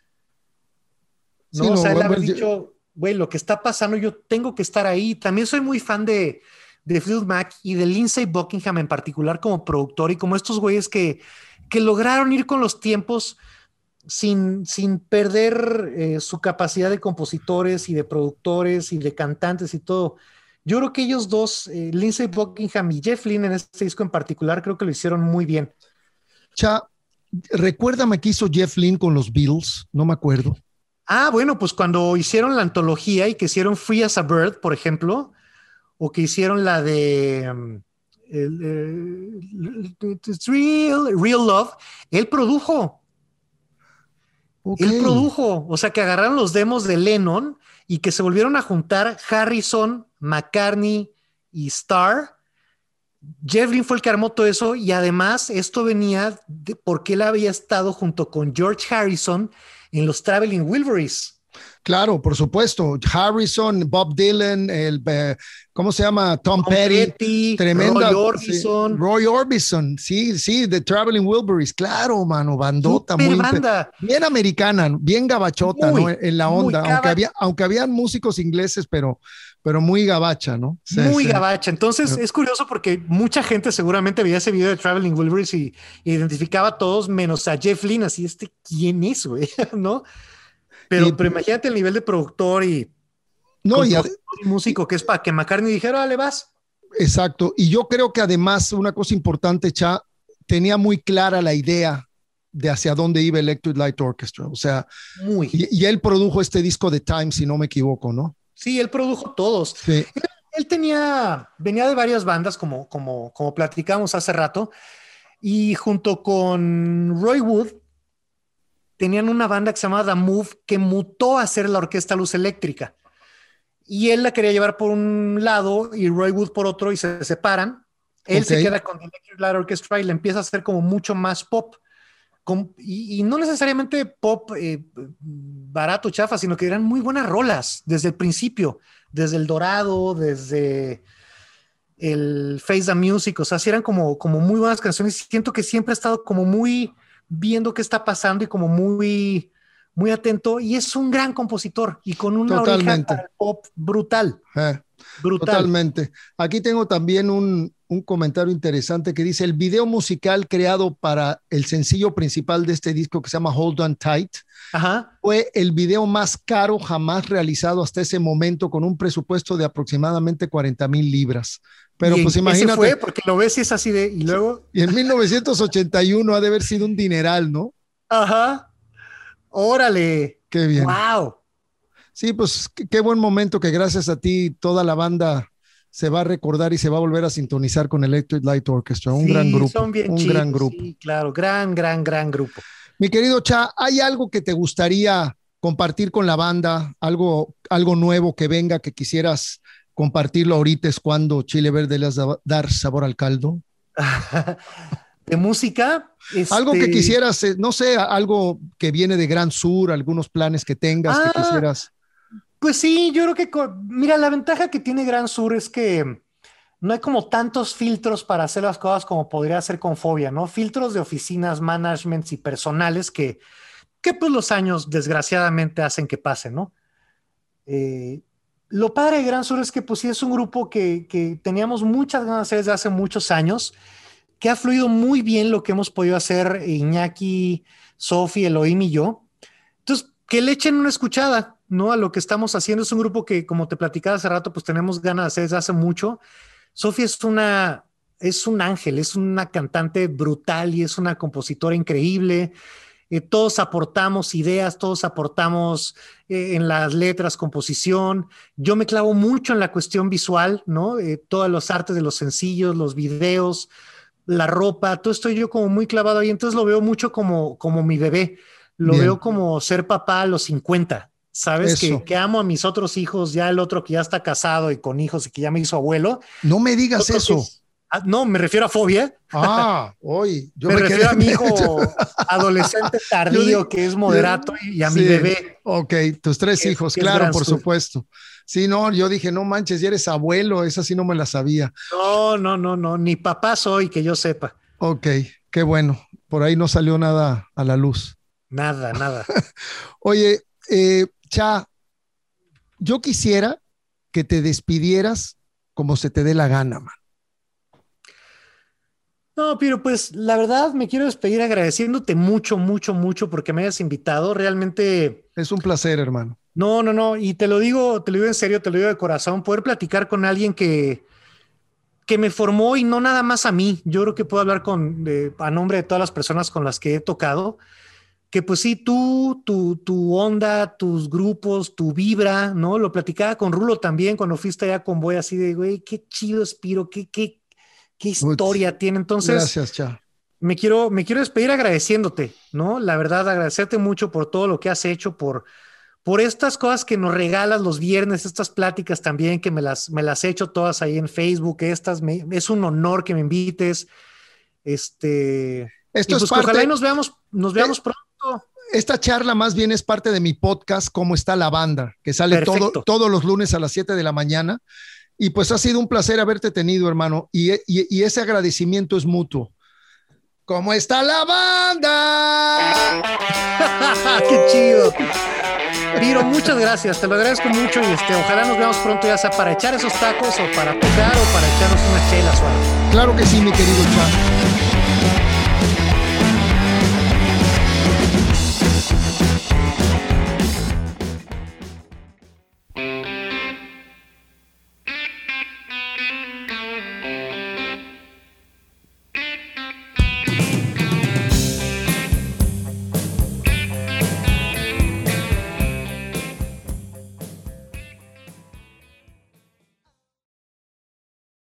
No, o sea, él haber dicho, güey, lo que está pasando, yo tengo que estar ahí. También soy muy fan de, de Phil Mac y de Lindsay Buckingham en particular como productor y como estos güeyes que, que lograron ir con los tiempos sin, sin perder eh, su capacidad de compositores y de productores y de cantantes y todo. Yo creo que ellos dos, eh, Lindsay Buckingham y Jeff Lynne en este disco en particular, creo que lo hicieron muy bien. Cha, recuérdame qué hizo Jeff Lynne con los Beatles, no me acuerdo. Ah, bueno, pues cuando hicieron la antología y que hicieron Free as a Bird, por ejemplo, o que hicieron la de um, real, real, Love, él produjo. Él produjo, o sea que agarraron los demos de Lennon y que se volvieron a juntar Harrison, McCartney y Starr. Jeff fue el que armó todo eso y además esto venía de porque él había estado junto con George Harrison en los Traveling Wilburys. Claro, por supuesto. Harrison, Bob Dylan, el, eh, ¿cómo se llama? Tom, Petty, tremenda. Roy Orbison. Roy Orbison, sí, sí, The Traveling Wilburys, claro, mano, bandota muy bien americana, bien gabachota, ¿no? En la onda, aunque había, aunque habían músicos ingleses, pero, pero muy gabacha, ¿no? muy gabacha. Entonces es curioso porque mucha gente seguramente veía ese video de Traveling Wilburys y, identificaba a todos menos a Jeff Lynne, así este, ¿quién es, güey? ¿No? Pero, pero imagínate el nivel de productor y, no, y músico que es para que McCartney dijera, le vas. Exacto. Y yo creo que además una cosa importante, Cha, tenía muy clara la idea de hacia dónde iba Electric Light Orchestra. O sea, muy. Y, él produjo este disco de Time, si no me equivoco, ¿no? Sí, él produjo todos. Sí. Él, tenía, venía de varias bandas, como, como, como platicamos hace rato, y junto con Roy Wood, tenían una banda que se llamaba The Move que mutó a ser la Orquesta Luz Eléctrica. Y él la quería llevar por un lado y Roy Wood por otro y se separan. Él se queda con Electric Light Orchestra y le empieza a hacer como mucho más pop. Y, no necesariamente pop eh, barato, chafa, sino que eran muy buenas rolas desde el principio, desde El Dorado, desde el Face the Music, o sea, sí eran como, como muy buenas canciones. Siento que siempre ha estado como muy viendo qué está pasando y como muy, muy atento. Y es un gran compositor y con una oreja pop brutal. Eh, brutal. Totalmente. Aquí tengo también un, un comentario interesante que dice, el video musical creado para el sencillo principal de este disco que se llama Hold On Tight fue el video más caro jamás realizado hasta ese momento con un presupuesto de aproximadamente 40 mil libras. Pero pues imagínate. fue porque lo ves y es así de. Y luego. Y en 1981 ha de haber sido un dineral, ¿no? Ajá. Órale. Qué bien. Wow. Sí, pues qué, buen momento que gracias a ti toda la banda se va a recordar y se va a volver a sintonizar con Electric Light Orchestra. Un gran grupo. Son bien un gran grupo. Sí, claro, gran, gran, gran grupo. Mi querido Cha, ¿hay algo que te gustaría compartir con la banda? ¿Algo, algo nuevo que venga que quisieras compartirlo ahorita es cuando Chile Verde le a dar sabor al caldo? de música. Algo que este quisieras, eh, no sé, algo que viene de Gran Sur, algunos planes que tengas que ah, quisieras. Pues sí, yo creo que, mira, la ventaja que tiene Gran Sur es que no hay como tantos filtros para hacer las cosas como podría ser con Fobia, ¿no? Filtros de oficinas, managements y personales que, que pues los años desgraciadamente hacen que pasen, ¿no? Eh, lo padre de Gran Sur es que pues sí es un grupo que, teníamos muchas ganas de hacer desde hace muchos años, que ha fluido muy bien lo que hemos podido hacer Iñaki, Sofi, Elohim y yo. Entonces, que le echen una escuchada, ¿no? A lo que estamos haciendo. Es un grupo que, como te platicaba hace rato, pues tenemos ganas de hacer desde hace mucho. Sofi es una, es un ángel, es una cantante brutal y es una compositora increíble. Eh, todos aportamos ideas, todos aportamos eh, en las letras, composición. Yo me clavo mucho en la cuestión visual, ¿no? Eh, todos los artes de los sencillos, los videos, la ropa, todo estoy yo como muy clavado ahí. Entonces lo veo mucho como, como mi bebé. Lo veo como ser papá a los 50. ¿Sabes? Que, que, amo a mis otros hijos, ya el otro que ya está casado y con hijos y que ya me hizo abuelo. No me digas eso. Ah, no, me refiero a fobia. Ah, hoy. Yo me, refiero a mi hijo adolescente tardío que es moderato y a mi bebé. Ok, tus tres hijos, claro, por supuesto. Sí, no, yo dije, no manches, ya eres abuelo, esa sí no me la sabía. No, no, no, no, ni papá soy, que yo sepa. Ok, qué bueno. Por ahí no salió nada a la luz. Nada, nada. Oye, eh, Cha, yo quisiera que te despidieras como se te dé la gana, man. No, pero pues la verdad me quiero despedir agradeciéndote mucho, mucho, mucho porque me hayas invitado. Realmente. Es un placer, hermano. No, no, no. Y te lo digo, te lo digo en serio, te lo digo de corazón. Poder platicar con alguien que, que me formó y no nada más a mí. Yo creo que puedo hablar con, a nombre de todas las personas con las que he tocado que pues sí, tú, tu, tu onda, tus grupos, tu vibra, ¿no? Lo platicaba con Rulo también cuando fuiste allá con Boy, así de, güey, qué chido Espiro, qué, qué, qué historia tiene. Entonces, gracias, Cha. Me quiero, me quiero despedir agradeciéndote, ¿no? La verdad, agradecerte mucho por todo lo que has hecho, por, por estas cosas que nos regalas los viernes, estas pláticas también que me las, me las he hecho todas ahí en Facebook, estas, es un honor que me invites. Este, esto es pues parte, ojalá y nos veamos, nos veamos pronto esta charla más bien es parte de mi podcast, Cómo está la banda, que sale todo, todos los lunes a las 7 de la mañana. Y pues ha sido un placer haberte tenido, hermano. Y, ese agradecimiento es mutuo. ¿Cómo está la banda? ¡Qué chido! Piro, muchas gracias, te lo agradezco mucho y este, ojalá nos veamos pronto, ya sea para echar esos tacos o para tocar o para echarnos unas chelas o Claro que sí, mi querido Chan.